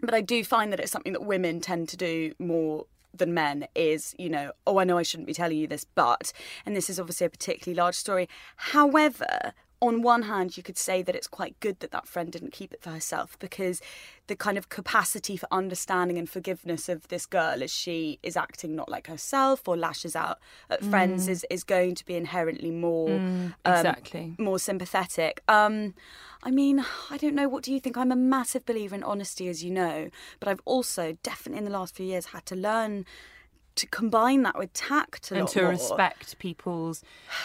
but I do find that it's something that women tend to do more than men is, you know, oh, I know I shouldn't be telling you this, but, and this is obviously a particularly large story. However, on one hand, you could say that it's quite good that that friend didn't keep it for herself because the kind of capacity for understanding and forgiveness of this girl as she is acting not like herself or lashes out at friends is, is going to be inherently more um, exactly. more sympathetic. Um, I mean, I don't know. What do you think? I'm a massive believer in honesty, as you know, but I've also definitely in the last few years had to learn to combine that with tact a and lot to more. respect people's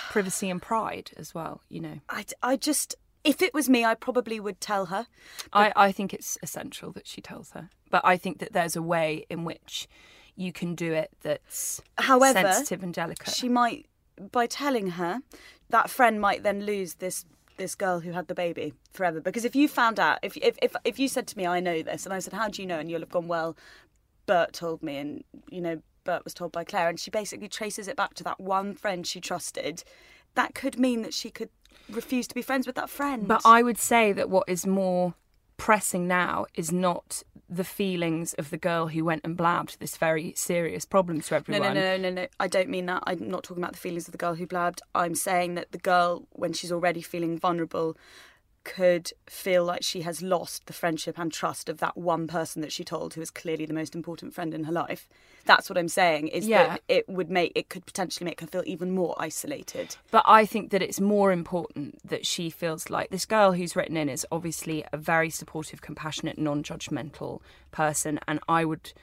privacy and pride as well, you know. I, I just, if it was me, I probably would tell her. I, I think it's essential that she tells her. But I think that there's a way in which you can do it that's However, sensitive and delicate. She might, by telling her, that friend might then lose this this girl who had the baby forever. Because if you found out, if if if, if you said to me, I know this, and I said, how do you know? And you'll have gone, well, Bert told me, and you know, Bert was told by Claire, and she basically traces it back to that one friend she trusted. That could mean that she could refuse to be friends with that friend. But I would say that what is more pressing now is not the feelings of the girl who went and blabbed this very serious problem to everyone. no, no, no, no, no. I don't mean that. I'm not talking about the feelings of the girl who blabbed. I'm saying that the girl, when she's already feeling vulnerable, could feel like she has lost the friendship and trust of that one person that she told, who is clearly the most important friend in her life. That's what I'm saying. Is Yeah. that it would make it could potentially make her feel even more isolated. But I think that it's more important that she feels like this girl who's written in is obviously a very supportive, compassionate, non judgmental person. And I would,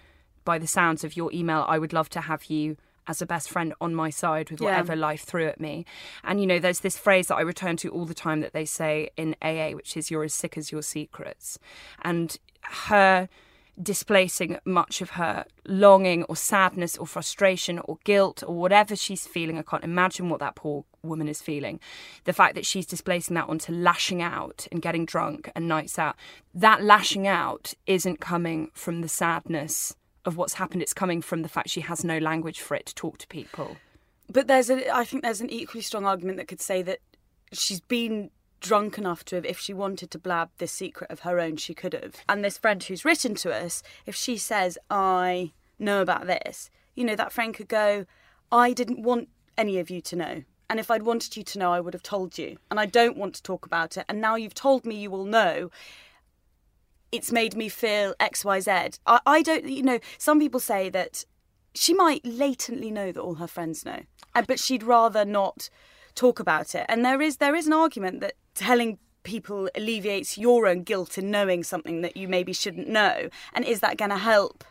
by the sounds of your email, I would love to have you as a best friend on my side with Yeah. whatever life threw at me. And you know, there's this phrase that I return to all the time that they say in AA, which is you're as sick as your secrets. And her displacing much of her longing or sadness or frustration or guilt or whatever she's feeling. I can't imagine what that poor woman is feeling. The fact that she's displacing that onto lashing out and getting drunk and nights out, that lashing out isn't coming from the sadness of what's happened. It's coming from the fact she has no language for it to talk to people. But there's a, I think there's an equally strong argument that could say that she's been drunk enough to have, if she wanted to blab this secret of her own, she could have. And this friend who's written to us, if she says, I know about this, you know, that friend could go, I didn't want any of you to know. And if I'd wanted you to know, I would have told you. And I don't want to talk about it. And now you've told me you will know it's made me feel XYZ. I, I don't, you know, some people say that she might latently know that all her friends know, but she'd rather not talk about it. And there is there is an argument that telling people alleviates your own guilt in knowing something that you maybe shouldn't know? And is that going to help?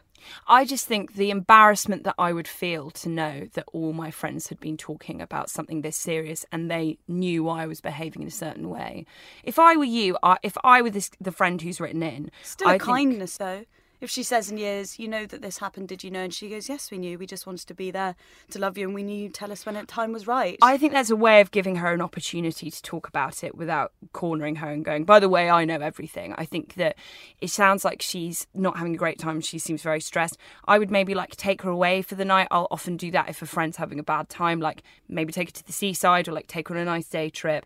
I just think the embarrassment that I would feel to know that all my friends had been talking about something this serious and they knew I was behaving in a certain way. If I were you, I, if I were this, the friend who's written in, Still I a kindness, though. If she says in years, you know that this happened, did you know? And she goes, yes, we knew. We just wanted to be there to love you, and we knew you'd tell us when it, time was right. I think there's a way of giving her an opportunity to talk about it without cornering her and going, by the way, I know everything. I think that it sounds like she's not having a great time. She seems very stressed. I would maybe like take her away for the night. I'll often do that if a friend's having a bad time, like maybe take her to the seaside or like take her on a nice day trip.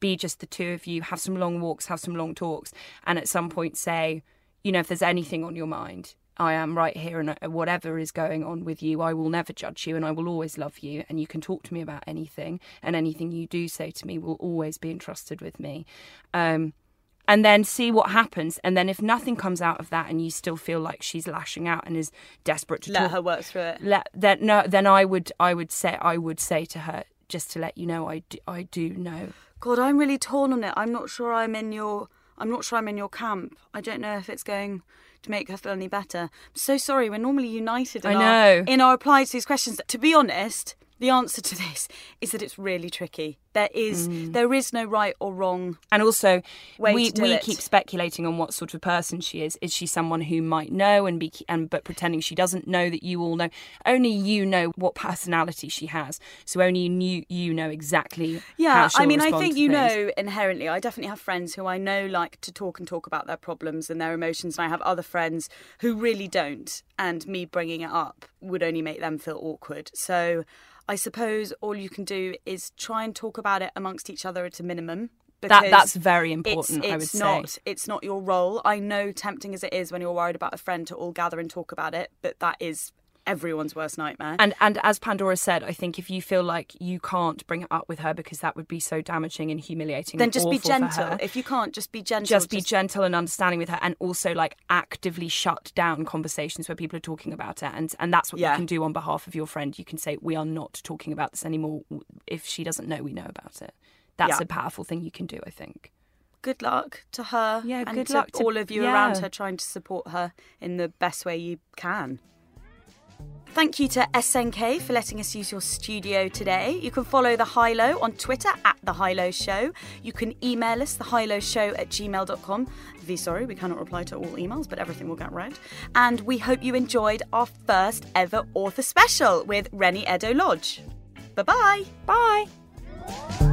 Be just the two of you, have some long walks, have some long talks, and at some point say, you know, if there's anything on your mind, I am right here, and uh, whatever is going on with you, I will never judge you, and I will always love you. And you can talk to me about anything, and anything you do say to me will always be entrusted with me. Um, and then see what happens. And then if nothing comes out of that, and you still feel like she's lashing out and is desperate to Let talk, her work through it. let then no, then I would I would say I would say to her just to let you know I do, I do know. God, I'm really torn on it. I'm not sure I'm in your. I'm not sure I'm in your camp. I don't know if it's going to make her feel any better. I'm so sorry. We're normally united. In I Our, know. in our replies to these questions. To be honest, the answer to this is that it's really tricky. There is mm. there is no right or wrong. And also, we we it. keep speculating on what sort of person she is. Is she someone who might know and be and but pretending she doesn't know that you all know? Only you know what personality she has. So only you you know exactly. Yeah, I mean, I think you things. know inherently. I definitely have friends who I know like to talk and talk about their problems and their emotions, and I have other friends who really don't. And me bringing it up would only make them feel awkward. So I suppose all you can do is try and talk about it amongst each other at a minimum. That that's very it's, important. I would it's not say. it's not your role. I know tempting as it is when you're worried about a friend to all gather and talk about it, but that is everyone's worst nightmare. And and as Pandora said, I think if you feel like you can't bring it up with her because that would be so damaging and humiliating, then and just be gentle. If you can't, just be gentle. just be gentle and understanding with her and also like actively shut down conversations where people are talking about it and and that's what Yeah. you can do on behalf of your friend you can say we are not talking about this anymore if she doesn't know we know about it that's Yeah. a powerful thing you can do i think good luck to her. Yeah, and good to luck to- all of you yeah. around her, trying to support her in the best way you can. Thank you to SNK for letting us use your studio today. You can follow The High Low on Twitter at The High Low Show. You can email us, thehighlowshow at gmail.com. Be sorry, we cannot reply to all emails, but everything will get read. And we hope you enjoyed our first ever author special with Reni Eddo Lodge. Bye bye. bye